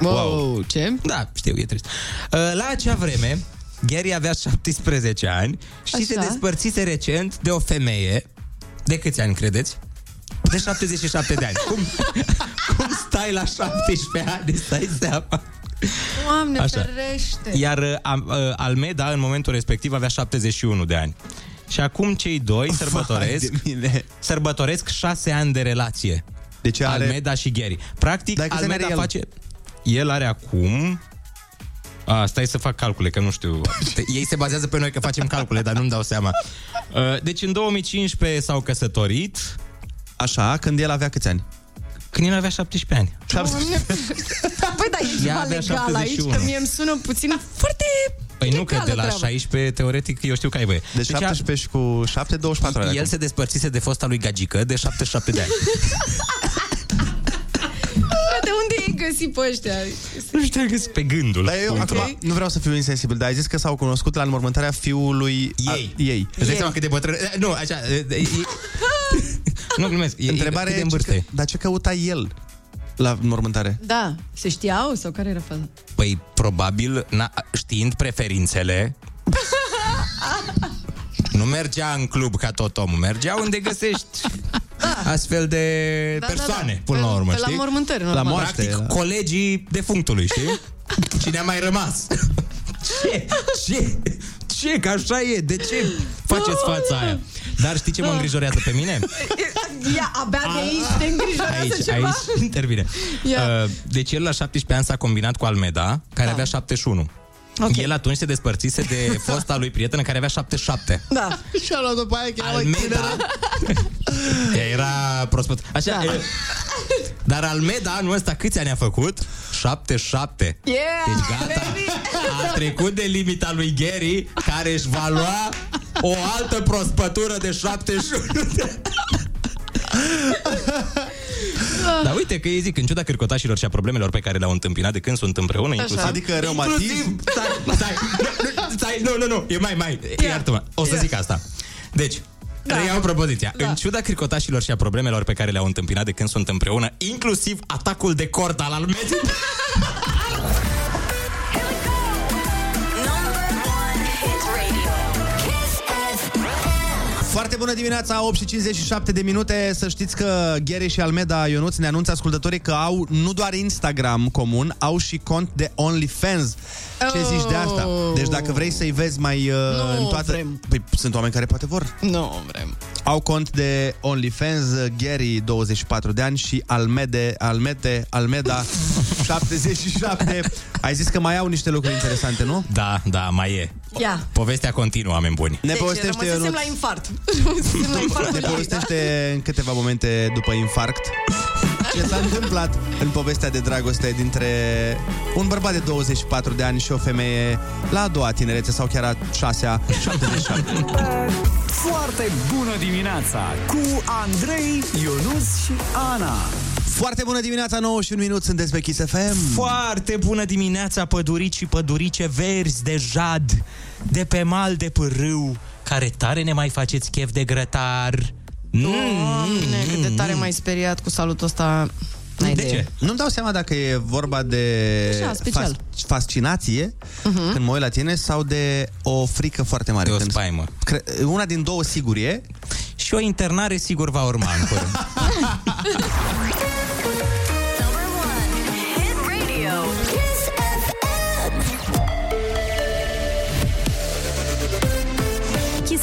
Wow, ce? Da, știu, e trist. Uh, La acea vreme, Gary avea 17 ani și Așa. se despărțise recent de o femeie. De câți ani credeți? De 77 de ani. Cum, cum stai la 17 ani, stai seama? Doamne, Așa. ferește. Iar uh, am- uh, Almeda, în momentul respectiv, avea 71 de ani. Și acum cei doi sărbătoresc, Vai de mine. sărbătoresc 6 ani de relație. Deci are... Almeda și Gary. Practic, Dar câți ani Almeda are el? face... El are acum... A, stai să fac calcule, că nu știu. Ei se bazează pe noi că facem calcule, dar nu-mi dau seama. Uh, Deci în 2015 s-au căsătorit, Așa, când el avea câți ani? când el avea 17 ani. Doamne. Păi da, e Ea ceva avea legal aici, 71. că mie îmi sună puțin foarte... Păi nu, că legală de la treaba. 16, teoretic, eu știu că ai voie. Deci 17 și cu 7, 24 ani. El acum. se despărțise de fosta lui Gagică de 77 de ani. De unde ai găsit pe ăștia? nu știu, găsit pe gândul. Dar eu Uite. acum nu vreau să fiu insensibil, dar ai zis că s-au cunoscut la înmormântarea fiului Ei. A, ei. Îți dai seama cât de bătrân... Nu, așa... e- e- nu, glumesc. E, Întrebarea cât de e, în ce vârstă că, e? dar ce căuta el la înmormântare? Da, se știau sau care era faza? Păi, probabil, na, știind preferințele, nu mergea în club ca tot omul, mergea unde găsești astfel de Da, da, persoane, da. până la Pe- urmă, pe la știi? mormântări, normal. La moaște. Practic, la- colegii defunctului, știi? Cine a mai rămas? Ce? Ce? Ce? Că așa e. De ce faceți fața aia? Dar știi ce mă îngrijorează pe mine? Ia, abia de aici te îngrijorează Aici, ceva? aici intervine. Ia. Uh, deci el la 17 ani s-a combinat cu Almeda, care Da. avea 71. Ok. El atunci se despărțise de fosta lui prietenă care avea 77. Da. Și a luat după aia că era mai Almeda Ea era prospăt. Așa, Da. e, dar Almeda anul ăsta câți ani a făcut? 77. Yeah, Deci gata. A trecut de limita lui Gary, care își va lua o altă prospătură de 71 de Dar uite că ei zic, în ciuda cârcotașilor și a problemelor pe care le-au întâmpinat de când sunt împreună, inclusiv... Adică reumatism? Inclusiv, stai, stai, nu, nu, stai, nu, nu, nu, e mai, mai, iartă-mă, o să zic asta. Deci, da. reiau propoziția. Da. În ciuda cricotașilor și a problemelor pe care le-au întâmpinat de când sunt împreună, inclusiv atacul de cord al almezii, Number one hit radio. Kiss FM. Foarte Foarte bună dimineața, 8 și 57 de minute. Să știți că Gary și Almeda Ionuț ne anunță ascultătorii că au nu doar Instagram comun, au și cont de OnlyFans. Ce zici de asta? Deci dacă vrei să-i vezi mai uh, Nu în toată... vrem. Păi sunt oameni care poate vor. Nu vrem. Au cont de OnlyFans, Gary, 24 de ani și Almede, Almede, Almeda, 77. Ai zis că mai au niște lucruri interesante, nu? Da, da, mai e. Ia. Povestea continuă, oameni buni. Ne Deci povestește rămăsesem Ionuț. la infart. Rămăsesem la infart Ne povestește în câteva momente după infarct ce s-a întâmplat în povestea de dragoste dintre un bărbat de 24 de ani și o femeie la a doua tinerețe sau chiar a șasea, 77. Foarte bună dimineața cu Andrei, Ionus și Ana. Foarte bună dimineața, 9 și un minut, sunteți pe Kiss FM. Foarte bună dimineața, pădurici și pădurice verzi de jad, de pe mal de pârâu, care tare ne mai faceți chef de grătar. Doamne, cât de tare m-ai speriat cu salutul ăsta. N-ai De idee. ce? Nu-mi dau seama dacă e vorba de Așa, special. fascinație Mhm. când mă uit la tine sau de o frică foarte mare. De o când... spaimă. Cre- una din două sigur e. Și o internare sigur va urma în curând.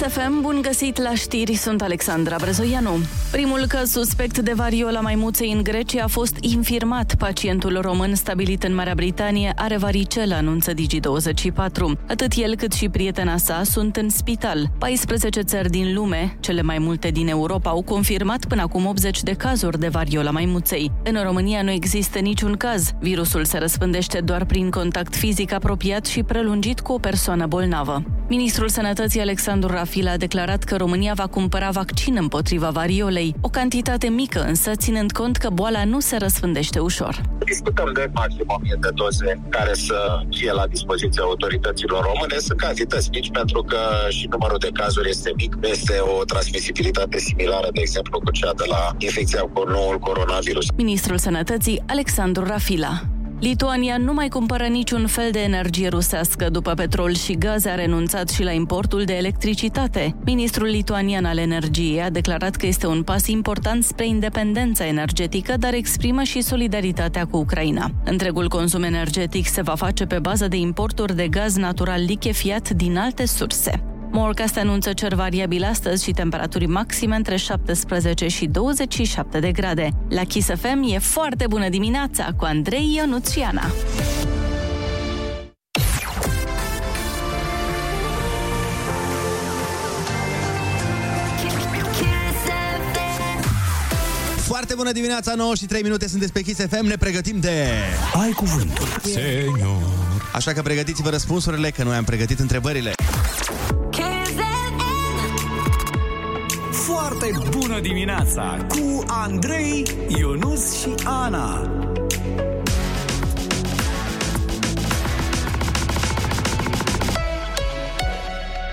Kiss FM, bun găsit la știri, sunt Alexandra Brezoianu. Primul caz suspect de variola maimuței în Grecia a fost infirmat. Pacientul român stabilit în Marea Britanie are varicelă, anunță Digi24. Atât el cât și prietena sa sunt în spital. 14 țări din lume, cele mai multe din Europa, au confirmat până acum 80 de cazuri de variola maimuței. În România nu există niciun caz. Virusul se răspândește doar prin contact fizic apropiat și prelungit cu o persoană bolnavă. Ministrul Sănătății Alexandru Rafila a declarat că România va cumpăra vaccin împotriva variolei, o cantitate mică însă ținând cont că boala nu se răspândește ușor. Discutăm de maxim 1000 de doze care să fie la dispoziția autorităților române. Sunt cantități mici pentru că și numărul de cazuri este mic. Nu Este o transmisibilitate similară, de exemplu, cu cea de la infecția cu noul coronavirus. Ministrul Sănătății Alexandru Rafila. Lituania nu mai cumpără niciun fel de energie rusească după petrol și gaze a renunțat și la importul de electricitate. Ministrul lituanian al energiei a declarat că este un pas important spre independența energetică, dar exprimă și solidaritatea cu Ucraina. Întregul consum energetic se va face pe bază de importuri de gaz natural lichefiat din alte surse. Morcast anunță cer variabil astăzi și temperaturi maxime între 17 și 27 de grade. La Kiss FM e foarte bună dimineața cu Andrei Ionuțiana. Foarte bună dimineața, 9 și 3 minute, sunteți pe Kiss FM, ne pregătim de... Ai cuvântul. Senior. Așa că pregătiți-vă răspunsurile, că noi am pregătit întrebările. Foarte bună dimineața cu Andrei, Ionus și Ana.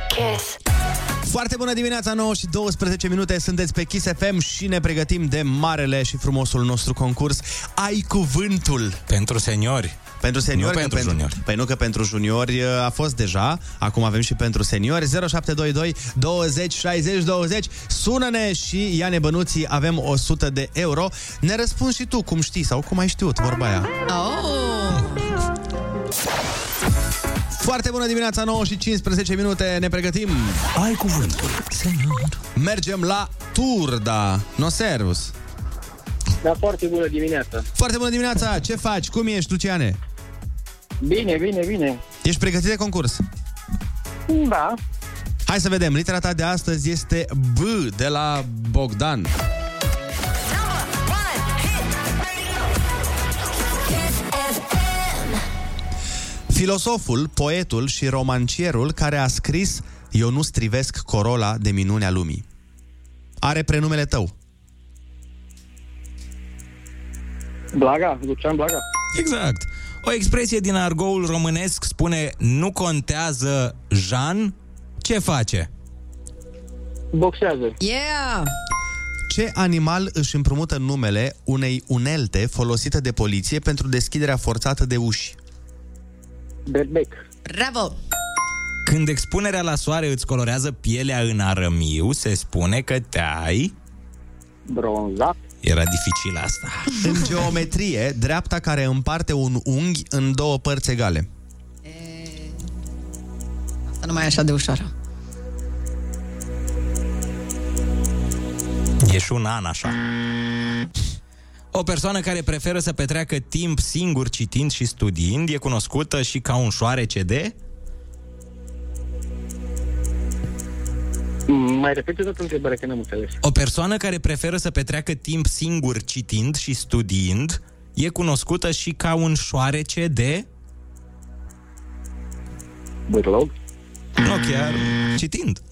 Kiss. Foarte bună dimineața, 9 și 12 minute, sunteți pe Kiss FM și ne pregătim de marele și frumosul nostru concurs Ai cuvântul. Pentru seniori. Pentru seniori, Nu că pentru juniori. Păi nu că pentru juniori uh, a fost deja, acum avem și pentru seniori. 0722 20 60 20. Sună-ne și ia-ne bănuții, avem 100 de euro. Ne răspunzi și tu, cum știi sau cum ai știut, vorba aia. Oh! Foarte bună dimineața, 9 și 15 minute, ne pregătim. Ai cuvântul. Senior. Mergem la Turda. No servus. Da, foarte bună dimineața. Foarte bună dimineața, ce faci? Cum ești, Luciane? Bine, bine, bine. Ești pregătit de concurs? Da. Hai să vedem, litera ta de astăzi este B de la Bogdan. Filosoful, poetul și romancierul care a scris Eu nu strivesc corola de minunea lumii. Are prenumele tău. Blaga, Lucian Blaga. Exact. O expresie din argoul românesc spune nu contează Jean, ce face? Boxează. Yeah! Ce animal își împrumută numele unei unelte folosită de poliție pentru deschiderea forțată de uși? Berbec. Bravo! Când expunerea la soare îți colorează pielea în arămiu, se spune că te-ai... Bronzat. Era dificil asta. În geometrie, dreapta care împarte un unghi în două părți egale. Asta nu mai e așa de ușoară. E și un an așa. O persoană care preferă să petreacă timp singur citind și studiind e cunoscută și ca un șoarece de... Mai repete tot întrebarea, că n-am înțeles. O persoană care preferă să petreacă timp singur citind și studiind e cunoscută și ca un șoarece de... Bârlog? Nu chiar, citind.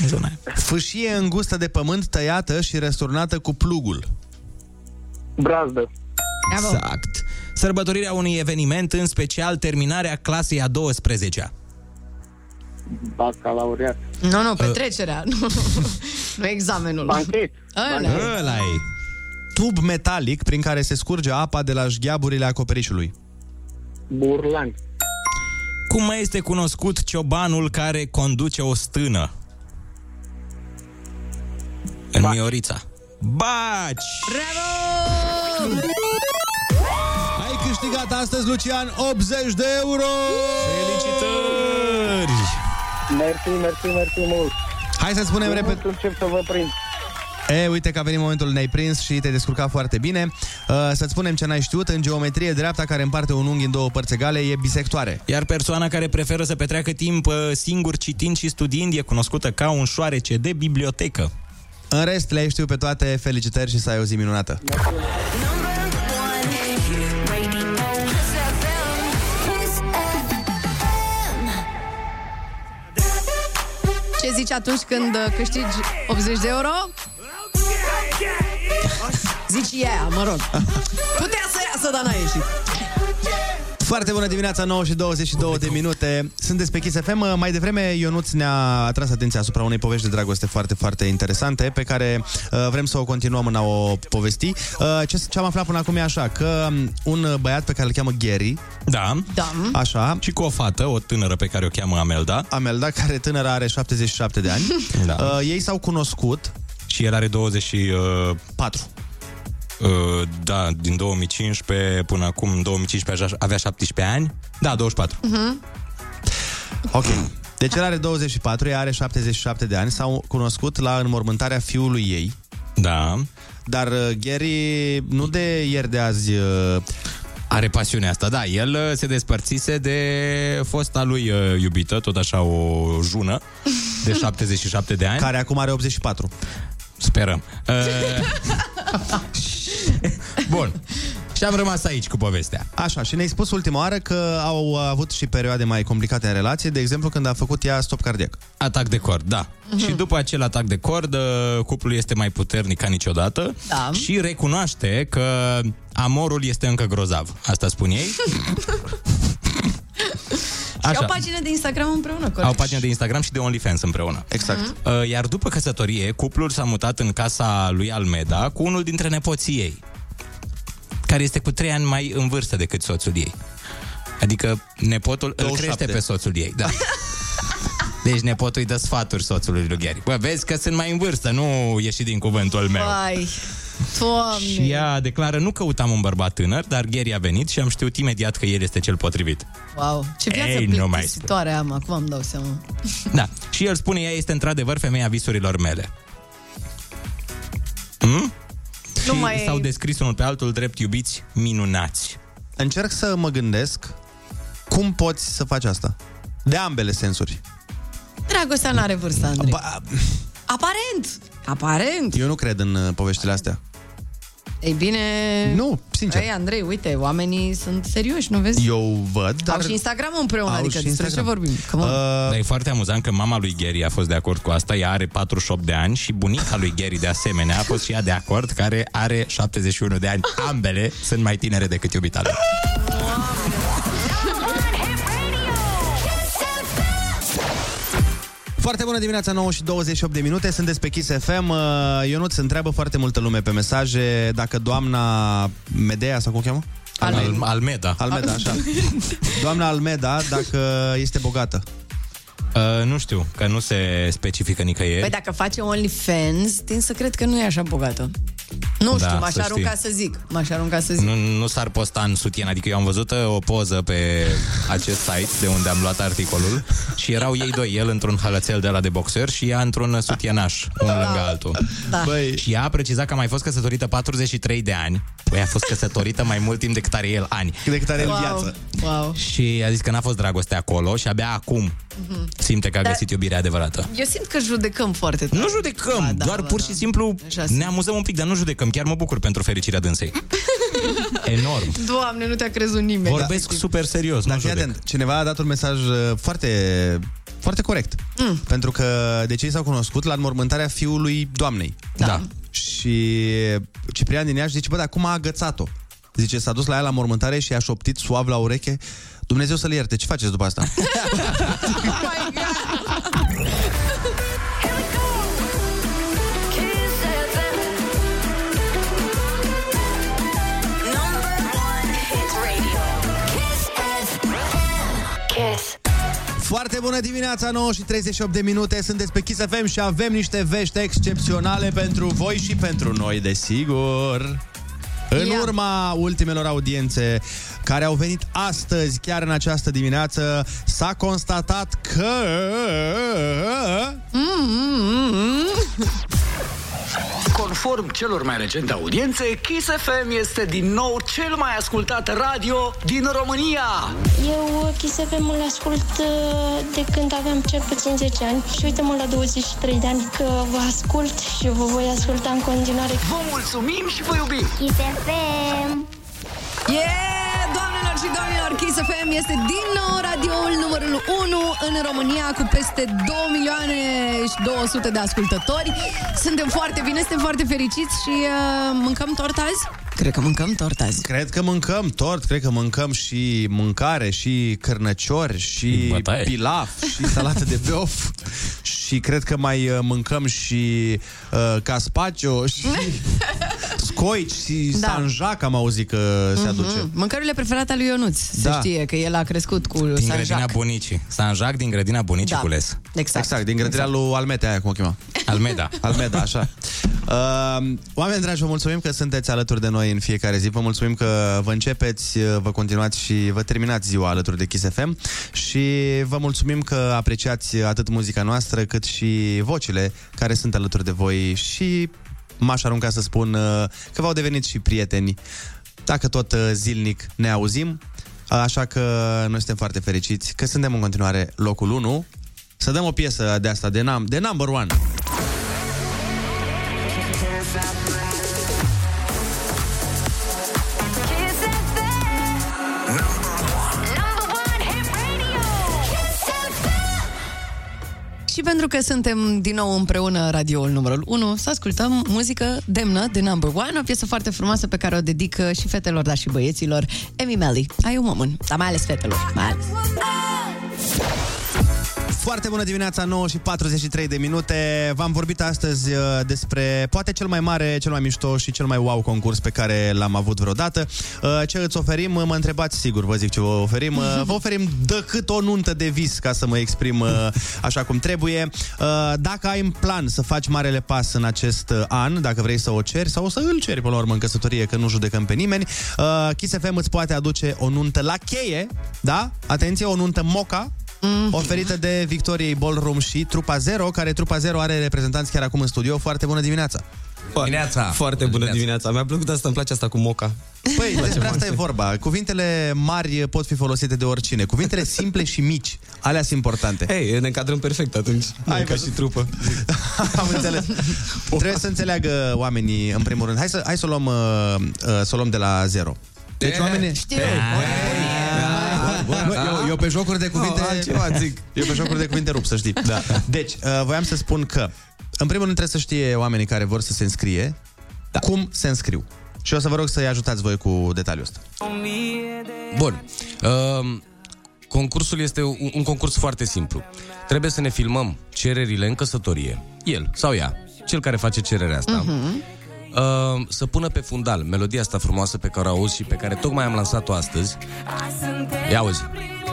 În zona aia. Fâșie îngustă de pământ tăiată și răsturnată cu plugul. Brazdă. Exact. Sărbătorirea unui eveniment, în special terminarea clasei a 12-a. Bacalaureat. Nu, nu, petrecerea. Nu, nu examenul. Banchet. Ăla e. Ăla e. Tub metalic prin care se scurge apa de la șgheaburile acoperișului. Burlan. Cum mai este cunoscut ciobanul care conduce o stână? În Miorița. Baci! Bravo! Ai câștigat astăzi, Lucian, 80 de euro! Felicitări! Mersi, mersi, mersi mult. Hai să spunem repede. Nu încep să vă prind. E, uite că a venit momentul, ne-ai prins și te-ai descurcat foarte bine. Uh, să-ți spunem ce n-ai știut, în geometrie, dreapta care împarte un unghi în două părți egale e bisectoare. Iar persoana care preferă să petreacă timp uh, singur citind și studiind e cunoscută ca un șoarece de bibliotecă. În rest, le-ai știut pe toate, felicitări și să ai o zi minunată. Ce zici atunci când uh, câștigi 80 de euro? Zici ea, mă rog. Putea să iasă, dar n-a ieșit. Foarte bună dimineața, 9 și 22 de minute. Sunteți pe Kiss FM. Mai devreme, Ionuț ne-a atras atenția asupra unei povești de dragoste foarte, foarte interesante, pe care uh, vrem să o continuăm în a o povesti. Uh, ce, ce am aflat până acum e așa, că um, un băiat pe care îl cheamă Gary, Da. Da. așa, Și cu o fată, o tânără pe care o cheamă Amelda. Amelda, care tânăra are 77 de ani, Da. uh, ei s-au cunoscut Și el are 24. 4. Uh, da, din 2015 până acum, în 2015 așa- avea 17 ani. Da, 24. Ok. Deci el are 24, ea are 77 de ani, s-au cunoscut la înmormântarea fiului ei, Da. dar uh, Gary nu de ieri de azi uh, Are pasiunea asta, da. El uh, se despărțise de fosta lui uh, iubită, tot așa o jună, de 77 de ani. care acum are 84. Sperăm. Uh, Bun. Și am rămas aici cu povestea. Așa, și ne-ai spus ultima oară că au avut și perioade mai complicate în relație, de exemplu când a făcut ea stop cardiac. Atac de cord, da. Mhm. Și după acel atac de cord, uh, cuplul este mai puternic ca niciodată Da. și recunoaște că amorul este încă grozav. Asta spun ei. Și au pagină de Instagram împreună, corect? Au pagină de Instagram și de OnlyFans împreună. Exact. Uh, Iar după căsătorie, cuplul s-a mutat în casa lui Almeda cu unul dintre nepoții ei, care este cu trei ani mai în vârstă decât soțul ei. Adică nepotul îl 27. crește pe soțul ei, da. Deci nepotul îi dă sfaturi soțului lui Gary. Bă, vezi că sunt mai în vârstă, nu ieși din cuvântul meu. Vai, doamne. Și ea declară, nu căutam un bărbat tânăr, dar Gary a venit și am știut imediat că el este cel potrivit. Wow, ce viață Ei, nu mai plictisitoare am, acum îmi dau seama. Da. Și el spune, ea este într-adevăr femeia visurilor mele. Hmm? Nu și mai- s-au descris unul pe altul drept iubiți minunați. Încerc să mă gândesc cum poți să faci asta. De ambele sensuri. Dragostea nu are vârstă, Andrei. Ba, Aparent! Aparent! eu nu cred în uh, poveștile astea. Ei bine... Nu, sincer. Ei, Andrei, uite, oamenii sunt serioși, nu vezi? Eu văd, dar... Au și Instagram împreună, Au adică și despre Instagram. ce vorbim? Come on. Dar e foarte amuzant că mama lui Gary a fost de acord cu asta, ea are 48 de ani și bunica lui Gary de asemenea a fost și ea de acord, care are 71 de ani. Ambele sunt mai tinere decât iubita lui. Foarte bună dimineața, 9 și 28 de minute, sunteți pe Kiss FM. Uh, Ionuț întreabă foarte multă lume pe mesaje dacă doamna Medea, sau cum o cheamă? Al, Almeda. Almeda, așa. Doamna Almeda, dacă este bogată. Uh, nu știu, că nu se specifică nicăieri. Păi dacă face OnlyFans, tind să cred că nu e așa bogată. Nu Da, știu, m-aș să arunca știi. să zic. M-aș arunca să zic. Nu, nu s-ar posta în sutien, adică eu am văzut uh, o poză pe acest site de unde am luat articolul și erau ei doi, el într-un hălățel de la de boxer și ea într-un sutienaș, unul lângă altul. Da. Băi. Și ea a precizat că a mai fost căsătorită 43 de ani. Băi, a fost căsătorită mai mult timp decât are el ani. Decât are el Wow. viață. Wow. Și a zis că n-a fost dragoste acolo și abia acum Mhm. simte că a Dar- găsit iubirea adevărată. Eu simt că judecăm foarte tare. Nu judecăm, Ba, da, doar ba, pur da. și simplu Așa ne amuzăm un pic, dar nu judecăm. Chiar mă bucur pentru fericirea dânsei. Enorm. Doamne, nu te-a crezut nimeni. Vorbesc super serios, nu Dar fii judec. atent, cineva a dat un mesaj uh, foarte, foarte corect. Mm. Pentru că de ce i s-au cunoscut la înmormântarea fiului doamnei. Da. Și Ciprian din Iași zice, bă, dar cum a agățat-o? Zice, s-a dus la ea la mormântare și a șoptit suav la ureche. Dumnezeu să-l ierte, ce faceți după asta? Kiss. Foarte bună dimineața, 9 și 38 de minute, sunteți pe Kiss FM și avem niște vești excepționale pentru voi și pentru noi, desigur. În Ia. urma ultimelor audiențe care au venit astăzi, chiar în această dimineață, s-a constatat că... Conform celor mai recente audiențe, Kiss FM este din nou cel mai ascultat radio din România. Eu Kiss FM îl ascult uh, de când aveam cel puțin 10 ani și uite-mă la 23 de ani că vă ascult și vă voi asculta în continuare. Vă mulțumim și vă iubim! Kiss FM! Yeah! Doamnelor și domnilor, Kiss FM este din nou radioul numărul 1 în România cu peste 2 milioane și 200 de ascultători. Suntem foarte bine, suntem foarte fericiți și uh, mâncăm tort azi? Cred că mâncăm tort azi. Cred că mâncăm tort, cred că mâncăm și mâncare, și cărnăciori, și Bătaie. pilaf, și salată de beof, și cred că mai uh, mâncăm și uh, caspacio, și scoici, și Da. da. sanjac, am auzit că se aduce. Mhm. Mâncărurile preferate ale lui Ionuț. Se Da. știe că el a crescut cu Din grădina Sanjac. bunicii. Sanjac din grădina bunicii Da. cules. Exact. Exact, din grădina lui Almete, aia cum o chema. Almeda. Almeda, așa. Uh, oameni dragi, vă mulțumim că sunteți alături de noi în fiecare zi. Vă mulțumim că vă începeți, vă continuați și vă terminați ziua alături de Kiss FM și vă mulțumim că apreciați atât muzica noastră cât și vocile care sunt alături de voi și m-aș arunca să spun uh, că v-au devenit și prieteni dacă tot uh, zilnic ne auzim. Așa că noi suntem foarte fericiți că suntem în continuare locul 1. Să dăm o piesă de asta, de, num- de number one. Și pentru că suntem din nou împreună radioul numărul 1, să ascultăm muzică demnă de Number One, o piesă foarte frumoasă pe care o dedică și fetelor, dar și băieților. Emi Melly, ai un moment, dar mai ales fetelor, mai ales. Foarte bună dimineața, 9 și 43 de minute. V-am vorbit astăzi uh, despre poate cel mai mare, cel mai mișto și cel mai wow concurs pe care l-am avut vreodată. Uh, Ce îți oferim? Mă întrebați, sigur, vă zic ce vă oferim. Uh, Vă oferim decât o nuntă de vis, ca să mă exprim uh, așa cum trebuie. Uh, Dacă ai în plan să faci marele pas în acest uh, an, dacă vrei să o ceri sau să îl ceri până la urmă în căsătorie, că nu judecăm pe nimeni, uh, Kiss FM îți poate aduce o nuntă la cheie, da? Atenție, o nuntă moca, Mhm. oferită de Victoriei Ballroom și Trupa Zero, care Trupa Zero are reprezentanți chiar acum în studio. Foarte bună dimineața! Dimineața. Foarte bună dimineața. Mi-a plăcut asta, îmi place asta cu moca. Păi, despre asta e vorba. Cuvintele mari pot fi folosite de oricine. Cuvintele simple și mici, alea sunt importante. Hei, ne încadrăm perfect atunci. Hai, ca și trupă. Am înțeles. Trebuie să înțeleagă oamenii, în primul rând. Hai să, hai să o luăm, uh, uh, să o luăm de la zero. Deci oamenii... Știu. Nu, eu, eu pe jocuri de cuvinte... Oh, altceva zic. Eu pe jocuri de cuvinte rup, să știi. Da. Deci, uh, voiam să spun că, în primul rând, trebuie să știe oamenii care vor să se înscrie da. cum se înscriu. Și o să vă rog să-i ajutați voi cu detaliul ăsta. Bun. Uh, concursul este un, un concurs foarte simplu. Trebuie să ne filmăm cererile în căsătorie. El sau ea, cel care face cererea asta. Mhm. Uh, să pună pe fundal melodia asta frumoasă pe care o auzi și pe care tocmai am lansat-o astăzi. Ia auzi.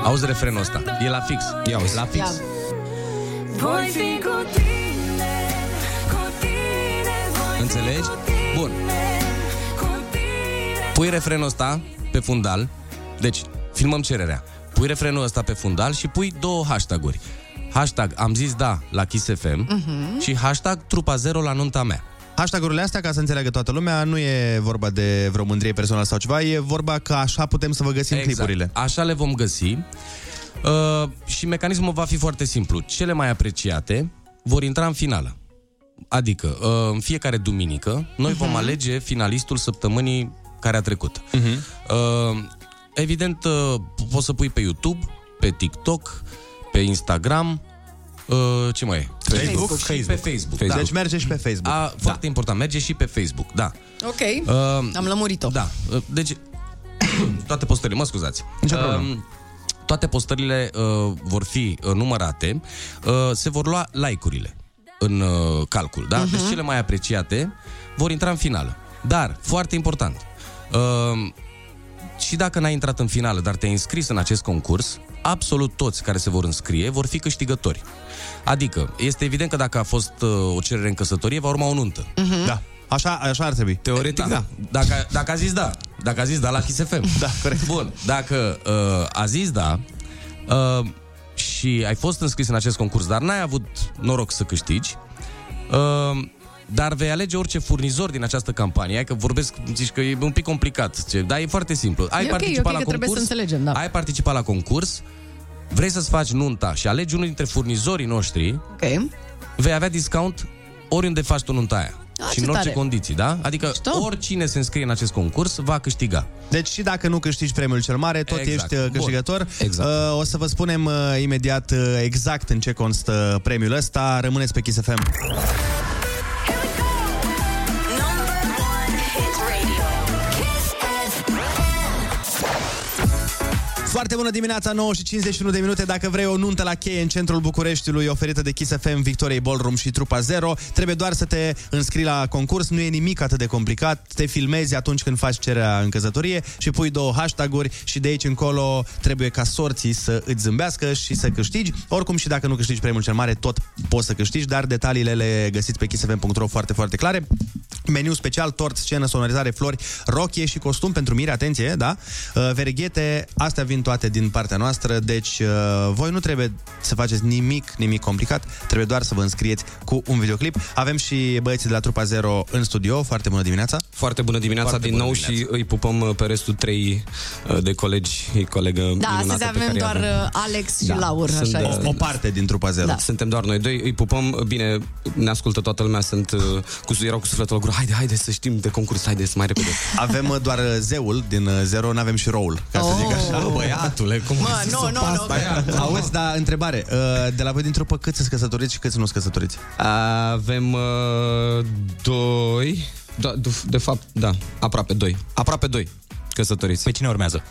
Auzi refrenul ăsta. E la fix. Ia auzi. La fix. Ia. Voi fi cu tine, cu tine, voi Înțelegi? Bun. Pui refrenul ăsta pe fundal. Deci, filmăm cererea. Pui refrenul ăsta pe fundal și pui două hashtag-uri. Hashtag am zis da la Kiss FM Mhm. și hashtag trupa zero la nunta mea. Hashtagurile astea, ca să înțeleagă toată lumea, nu e vorba de vreo mândrie personală sau ceva, e vorba că așa putem să vă găsim Exact. clipurile. Așa le vom găsi. Uh, și mecanismul va fi foarte simplu. Cele mai apreciate vor intra în finală. Adică, uh, în fiecare duminică, noi Mhm. vom alege finalistul săptămânii care a trecut. Mhm. Uh, evident, uh, poți să pui pe YouTube, pe TikTok, pe Instagram, uh, ce mai e? Facebook. Și Facebook. pe Facebook. Facebook. Deci merge și pe Facebook. A, foarte important, merge și pe Facebook, da. Ok, Uh, am lămurit-o. Da, uh, deci toate postările, mă scuzați. Nicio Uh, problemă. toate postările uh, vor fi uh, numărate, uh, se vor lua like-urile în uh, calcul, da? Mhm. Deci cele mai apreciate vor intra în finală. Dar, foarte important, uh, și dacă n-ai intrat în finală, dar te-ai înscris în acest concurs, absolut toți care se vor înscrie vor fi câștigători. Adică, este evident că dacă a fost uh, o cerere în căsătorie, va urma o nuntă. Da. Așa, așa ar trebui. Teoretic, da. Dacă, dacă a zis da. Dacă a zis da la Kiss FM. Da, corect. Bun. Dacă uh, a zis da uh, și ai fost înscris în acest concurs, dar n-ai avut noroc să câștigi, uh, dar vei alege orice furnizor din această campanie. Hai că vorbesc, zici că e un pic complicat, ce- dar e foarte simplu. Ai E ok, participat e ok, la că trebuie concurs, să înțelegem, da. ai participat la concurs, vrei să-ți faci nunta și alegi unul dintre furnizorii noștri, Ok. vei avea discount oriunde faci tu nunta aia. Ah, și ce în orice tare. condiții, da? Adică oricine se înscrie în acest concurs va câștiga. Deci și dacă nu câștigi premiul cel mare, tot Exact. ești uh, Bun. câștigător. Exact. Uh, o să vă spunem uh, imediat uh, exact în ce constă premiul ăsta. Rămâneți pe Kiss FM. Foarte bună dimineața, 9 și 51 de minute. Dacă vrei o nuntă la cheie în centrul Bucureștiului, oferită de Kiss FM, Victoriei Ballroom și Trupa Zero, trebuie doar să te înscrii la concurs. Nu e nimic atât de complicat. Te filmezi atunci când faci cererea în căsătorie și pui două hashtag-uri și de aici încolo trebuie ca sorții să îți zâmbească și să câștigi. Oricum și dacă nu câștigi premiul cel mare, tot poți să câștigi, dar detaliile le găsiți pe kissfm.ro foarte, foarte clare. Meniu special, tort, scenă, sonorizare, flori, rochie și costum pentru mire, atenție, da? Uh, Vereghete, astea vin toate din partea noastră, deci uh, voi nu trebuie să faceți nimic, nimic complicat, trebuie doar să vă înscrieți cu un videoclip. Avem și băieții de la Trupa Zero în studio, foarte bună dimineața! Foarte bună dimineața Foarte din bună nou dimineața. și îi pupăm uh, pe restul trei uh, de colegi, e colegă Da, minunată astăzi pe avem care doar avem. uh, Alex și Da, Laur, sunt, așa uh, este. O parte din Trupa Zero. Da. Suntem doar noi doi, îi pupăm, bine, ne ascultă toată lumea, sunt uh, cu, erau cu sufletul la gură, haide, haide să știm de concurs, haide să mai repede. Avem uh, doar uh, zeul din uh, Zero, nu avem și roul, ca să zic așa. Bă, băiatule, cum Mă, ai zis nu, o nu, pe nu. asta, ia? Auzi, da, întrebare. uh, De la voi din trupă câți sunt căsătoriți și câți nu sunt căsătoriți? Avem uh, doi, da, de, de fapt, da, aproape doi, aproape doi căsătoriți. Pe cine urmează?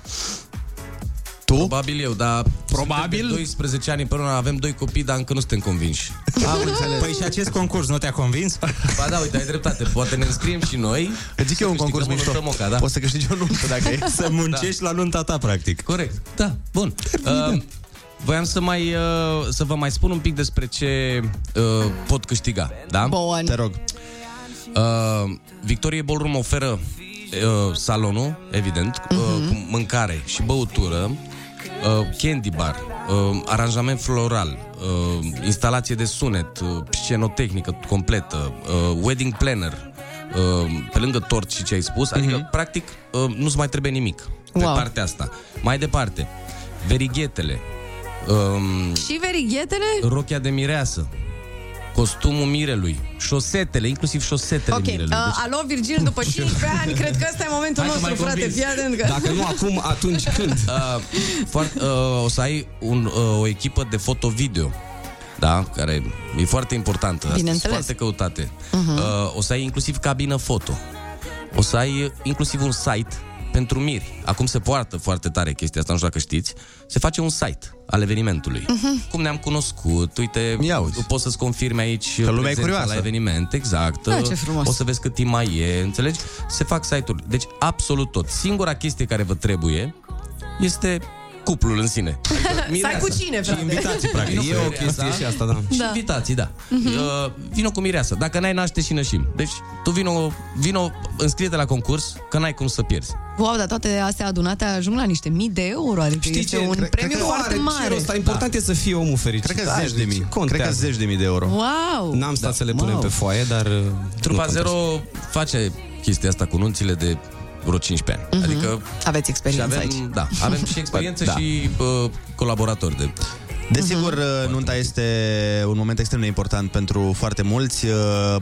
Tu? Probabil eu, dar Probabil? 12 ani împreună avem doi copii, dar încă nu suntem convinși. Am înțeles. Păi și acest concurs nu te-a convins? Ba da, uite, ai dreptate. Poate ne înscriem și noi. Îți zic eu un concurs mișto. Moca, da? Poți să câștigi o nuntă dacă e. Să muncești la nunta ta, practic. Corect, da, bun. Uh, voiam să mai uh, să vă mai spun un pic despre ce uh, pot câștiga, da? Bun. Te rog. Uh, Victorie Ballroom oferă uh, salonul, evident, uh, cu mâncare și băutură, uh, candy bar, uh, aranjament floral, uh, instalație de sunet, uh, scenotehnică completă, uh, wedding planner, uh, pe lângă tort și ce ai spus, adică, practic, uh, nu-ți mai trebuie nimic pe Wow. partea asta. Mai departe, verighetele, um, Și verighetele? rochia de mireasă, costumul mirelui, șosetele, inclusiv șosetele Ok, mirelui. uh, alo Virgil, după 15 ani, cred că ăsta e momentul Hai că nostru, m-ai frate, convins. fii atent că... Dacă nu acum, atunci când? Uh, foarte, uh, o să ai un, uh, o echipă de foto-video da, care e foarte importantă. Astea sunt Bineînțeles. foarte căutate. Mhm. Uh, o să ai inclusiv cabină foto. O să ai inclusiv un site pentru miri. Acum se poartă foarte tare chestia asta, nu știu dacă știți. Se face un site al evenimentului. Mhm. Cum ne-am cunoscut, uite, poți să-ți confirmi aici Că lumea e prezența curioasă. la eveniment, exact. Da, ce frumos. O să vezi cât timp mai e, înțelegi? Se fac site-uri. Deci, absolut tot. Singura chestie care vă trebuie este cuplul în sine. Adică Stai cu cine, frate? invitații, practic. E o chestie și asta, da. Și Da. invitații, da. Mhm. Uh, vino cu mireasă. Dacă n-ai naște și nășim. Deci, tu vino, vino înscrie-te la concurs, că n-ai cum să pierzi. Wow, dar toate astea adunate ajung la niște mii de euro, adică Știi este ce? un Cred- premiu cred că foarte are mare. cerul ăsta. Important e să fie omul fericit. Cred că Da, zeci de deci mii. contează. Cred că zeci de mii de euro. Wow! N-am stat să le punem Wow. pe foaie, dar... uh, Trupa nu Zero contează. face chestia asta cu nunțile de vreo 15 ani. Mhm. Adică Aveți și experiență avem, aici. da, avem și experiență Da. și uh, colaboratori de Desigur, nunta este un moment extrem de important pentru foarte mulți, uh,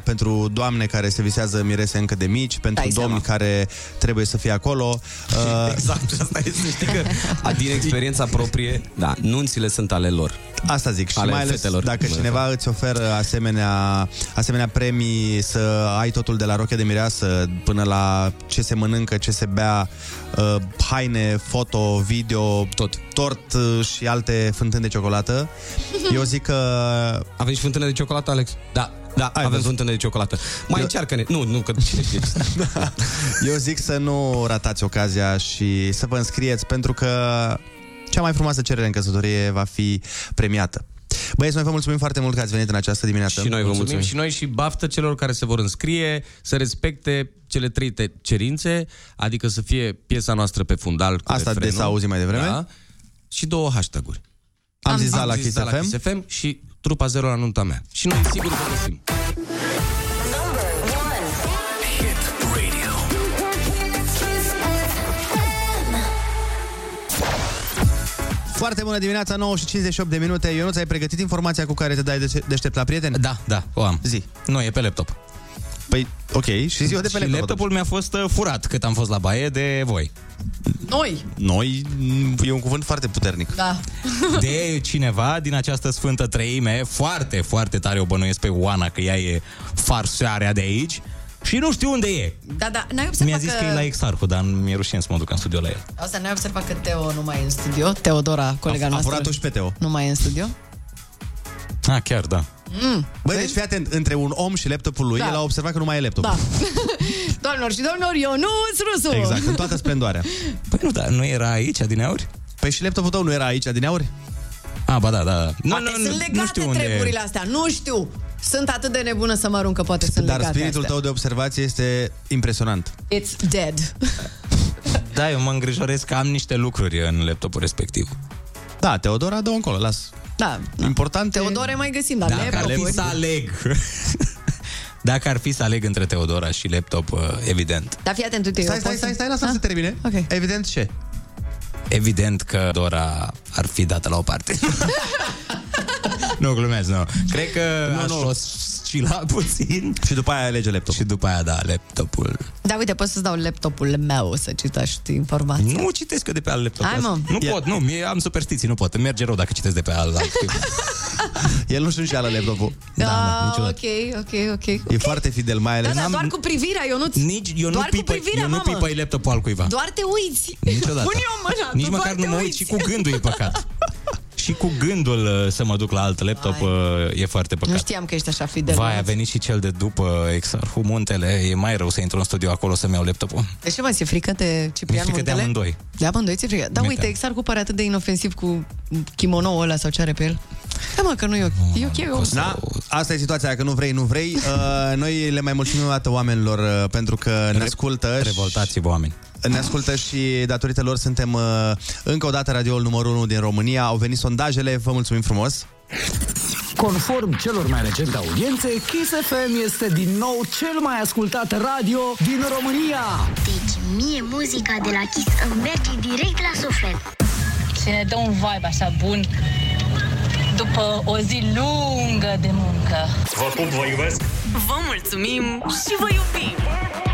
pentru doamne care se visează mirese încă de mici, pentru Dai domni seama. care trebuie să fie acolo. Uh, Exact, și asta este, știi că a, din experiența proprie, da, nunțile sunt ale lor. Asta zic și Ale mai ales fetelor. dacă Bă, cineva îți oferă asemenea, asemenea premii să ai totul de la roche de mireasă până la ce se mănâncă, ce se bea, uh, haine, foto, video, Tot. tort uh, și alte fântâni de ciocolată. Eu zic că Avem și fântână de ciocolată, Alex? Da. Da, Avem văzut. fântână de ciocolată. Mai Eu- încearcă-ne. Nu, nu, că cine știe. Eu zic să nu ratați ocazia și să vă înscrieți pentru că cea mai frumoasă cerere în căsătorie va fi premiată. Băieți, noi vă mulțumim foarte mult că ați venit în această dimineață. Și noi vă mulțumim. și noi și baftă celor care se vor înscrie să respecte cele trei te- cerințe, adică să fie piesa noastră pe fundal cu Asta refrenul, des auzit mai devreme. Da, și două hashtag-uri. Am zis da Am la zis Kiss da la FM. Kiss FM și trupa zero la nunta mea. Și noi sigur vă găsim. Foarte bună dimineața, 9 și 58 de minute. Ionuț, ai pregătit informația cu care te dai de- deștept la prieteni? Da, da, o am. Zi. Nu, e pe laptop. Păi, ok, și ziua de pe și laptop. laptopul mi-a fost uh, furat cât am fost la baie de voi. Noi! Noi, m, e un cuvânt foarte puternic. Da. De cineva din această sfântă treime, foarte, foarte tare o bănuiesc pe Oana, că ea e farsoarea de aici, și nu știu unde e. Da, da, n-ai observat Mi-a zis că... e la Exarhu, dar mi-e rușine să mă duc în studio la el. Asta n-ai observat că Teo nu mai e în studio? Teodora, colega a noastră. furat-o și pe Teo. Nu mai e în studio? Ah, chiar, da. Mm. Băi, deci fii atent, între un om și laptopul lui, Da. el a observat că nu mai e laptop. Da. Doamnelor și domnilor, Ionuț Rusu! Exact, în toată splendoarea. Păi nu, dar nu era aici, adineauri? Păi și laptopul tău nu era aici, din auri? Ah, ba da, da. Nu, Poate sunt legate treburile astea, nu știu. Sunt atât de nebună să mă arunc că poate sunt Dar legate spiritul astea. tău de observație este impresionant. It's dead. Da, eu mă îngrijorez că am niște lucruri în laptopul respectiv. Da, Teodora, dă încolo, las. Da. Important Teodore mai găsim, dar Dacă ar fi laptopuri... să aleg... Dacă ar fi să aleg între Teodora și laptop, uh, evident. Dar fii atent, uite, Stai, eu stai, pot stai, să- stai, lasă Ah, să termine. Ok. Evident ce? Evident că Dora ar fi dată la o parte. nu, glumesc, nu. Cred că Nu, aș nu. Oscila puțin. Și după aia alege laptopul. Și după aia, da, laptopul. Da, uite, pot să-ți dau laptopul meu să citești informații. Nu citesc eu de pe alt laptop. Hai, mă. Nu pot, nu, mie am superstiții, nu pot. Îmi merge rău dacă citesc de pe alt laptop. El nu-și înșeală laptopul. Da, da, niciodată. ok, ok, ok. E foarte fidel, mai ales... Da, da, doar cu privirea, Ionuț. Nici, eu nu doar cu pipă, privirea, eu nu mamă. pipăi laptopul al cuiva. Doar te uiți. Niciodată. Pune eu mâna, Nici tu măcar doar nu te mă uit uiți. și cu gândul e păcat. Și cu gândul uh, să mă duc la alt laptop uh, e foarte păcat. Nu știam că ești așa fidel. Vai, a Ionuț. venit și cel de după Exarhu Muntele. E mai rău să intru în studio acolo să-mi iau laptopul. De ce, mă, ți-e frică de Ciprian Mi-e frică de Muntele? amândoi. De amândoi ți-e frică? Da, Mi-e uite, teamă. Exarcu pare atât de inofensiv cu kimono ăla sau ce are pe el. Da, mă, că nu e ok. E ok, eu... Da, asta e situația, că nu vrei, nu vrei. Uh, noi le mai mulțumim o dată oamenilor uh, pentru că ne ascultă. Revoltați-vă, oameni. Ne ascultă și datorită lor suntem uh, încă o dată radioul numărul 1 din România. Au venit sondajele, vă mulțumim frumos. Conform celor mai recente audiențe, Kiss FM este din nou cel mai ascultat radio din România. Deci mie muzica de la Kiss îmi merge direct la suflet. Și ne dă un vibe așa bun după o zi lungă de muncă. Vă pup, vă iubesc. Vă mulțumim și vă iubim!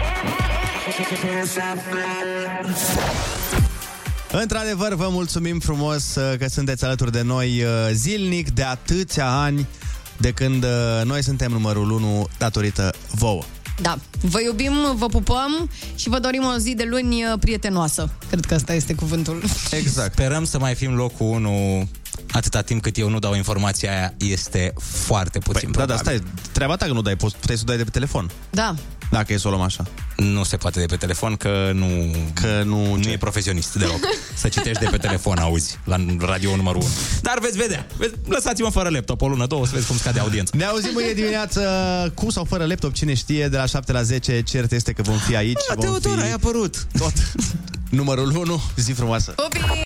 Într-adevăr, vă mulțumim frumos uh, că sunteți alături de noi uh, zilnic de atâția ani de când uh, noi suntem numărul 1 datorită vouă. Da, vă iubim, vă pupăm și vă dorim o zi de luni uh, prietenoasă. Cred că ăsta este cuvântul. Exact. Sperăm să mai fim locul 1 atâta timp cât eu nu dau informația aia este foarte puțin Păi, da, da, probabil. stai, treaba ta că nu dai, poți, puteai să o dai de pe telefon. Da, Dacă e să o luăm așa. Nu se poate de pe telefon, că nu, că nu, nu e profesionist deloc. Să citești de pe telefon, auzi, la radio numărul 1. Dar veți vedea. Vezi, lăsați-mă fără laptop o lună, două, să vezi cum scade audiența. Ne auzim mâine dimineață cu sau fără laptop, cine știe, de la 7 la 10, cert este că vom fi aici. Ah, vom Teodora, fi ai apărut. tot numărul 1, zi frumoasă. Pupi!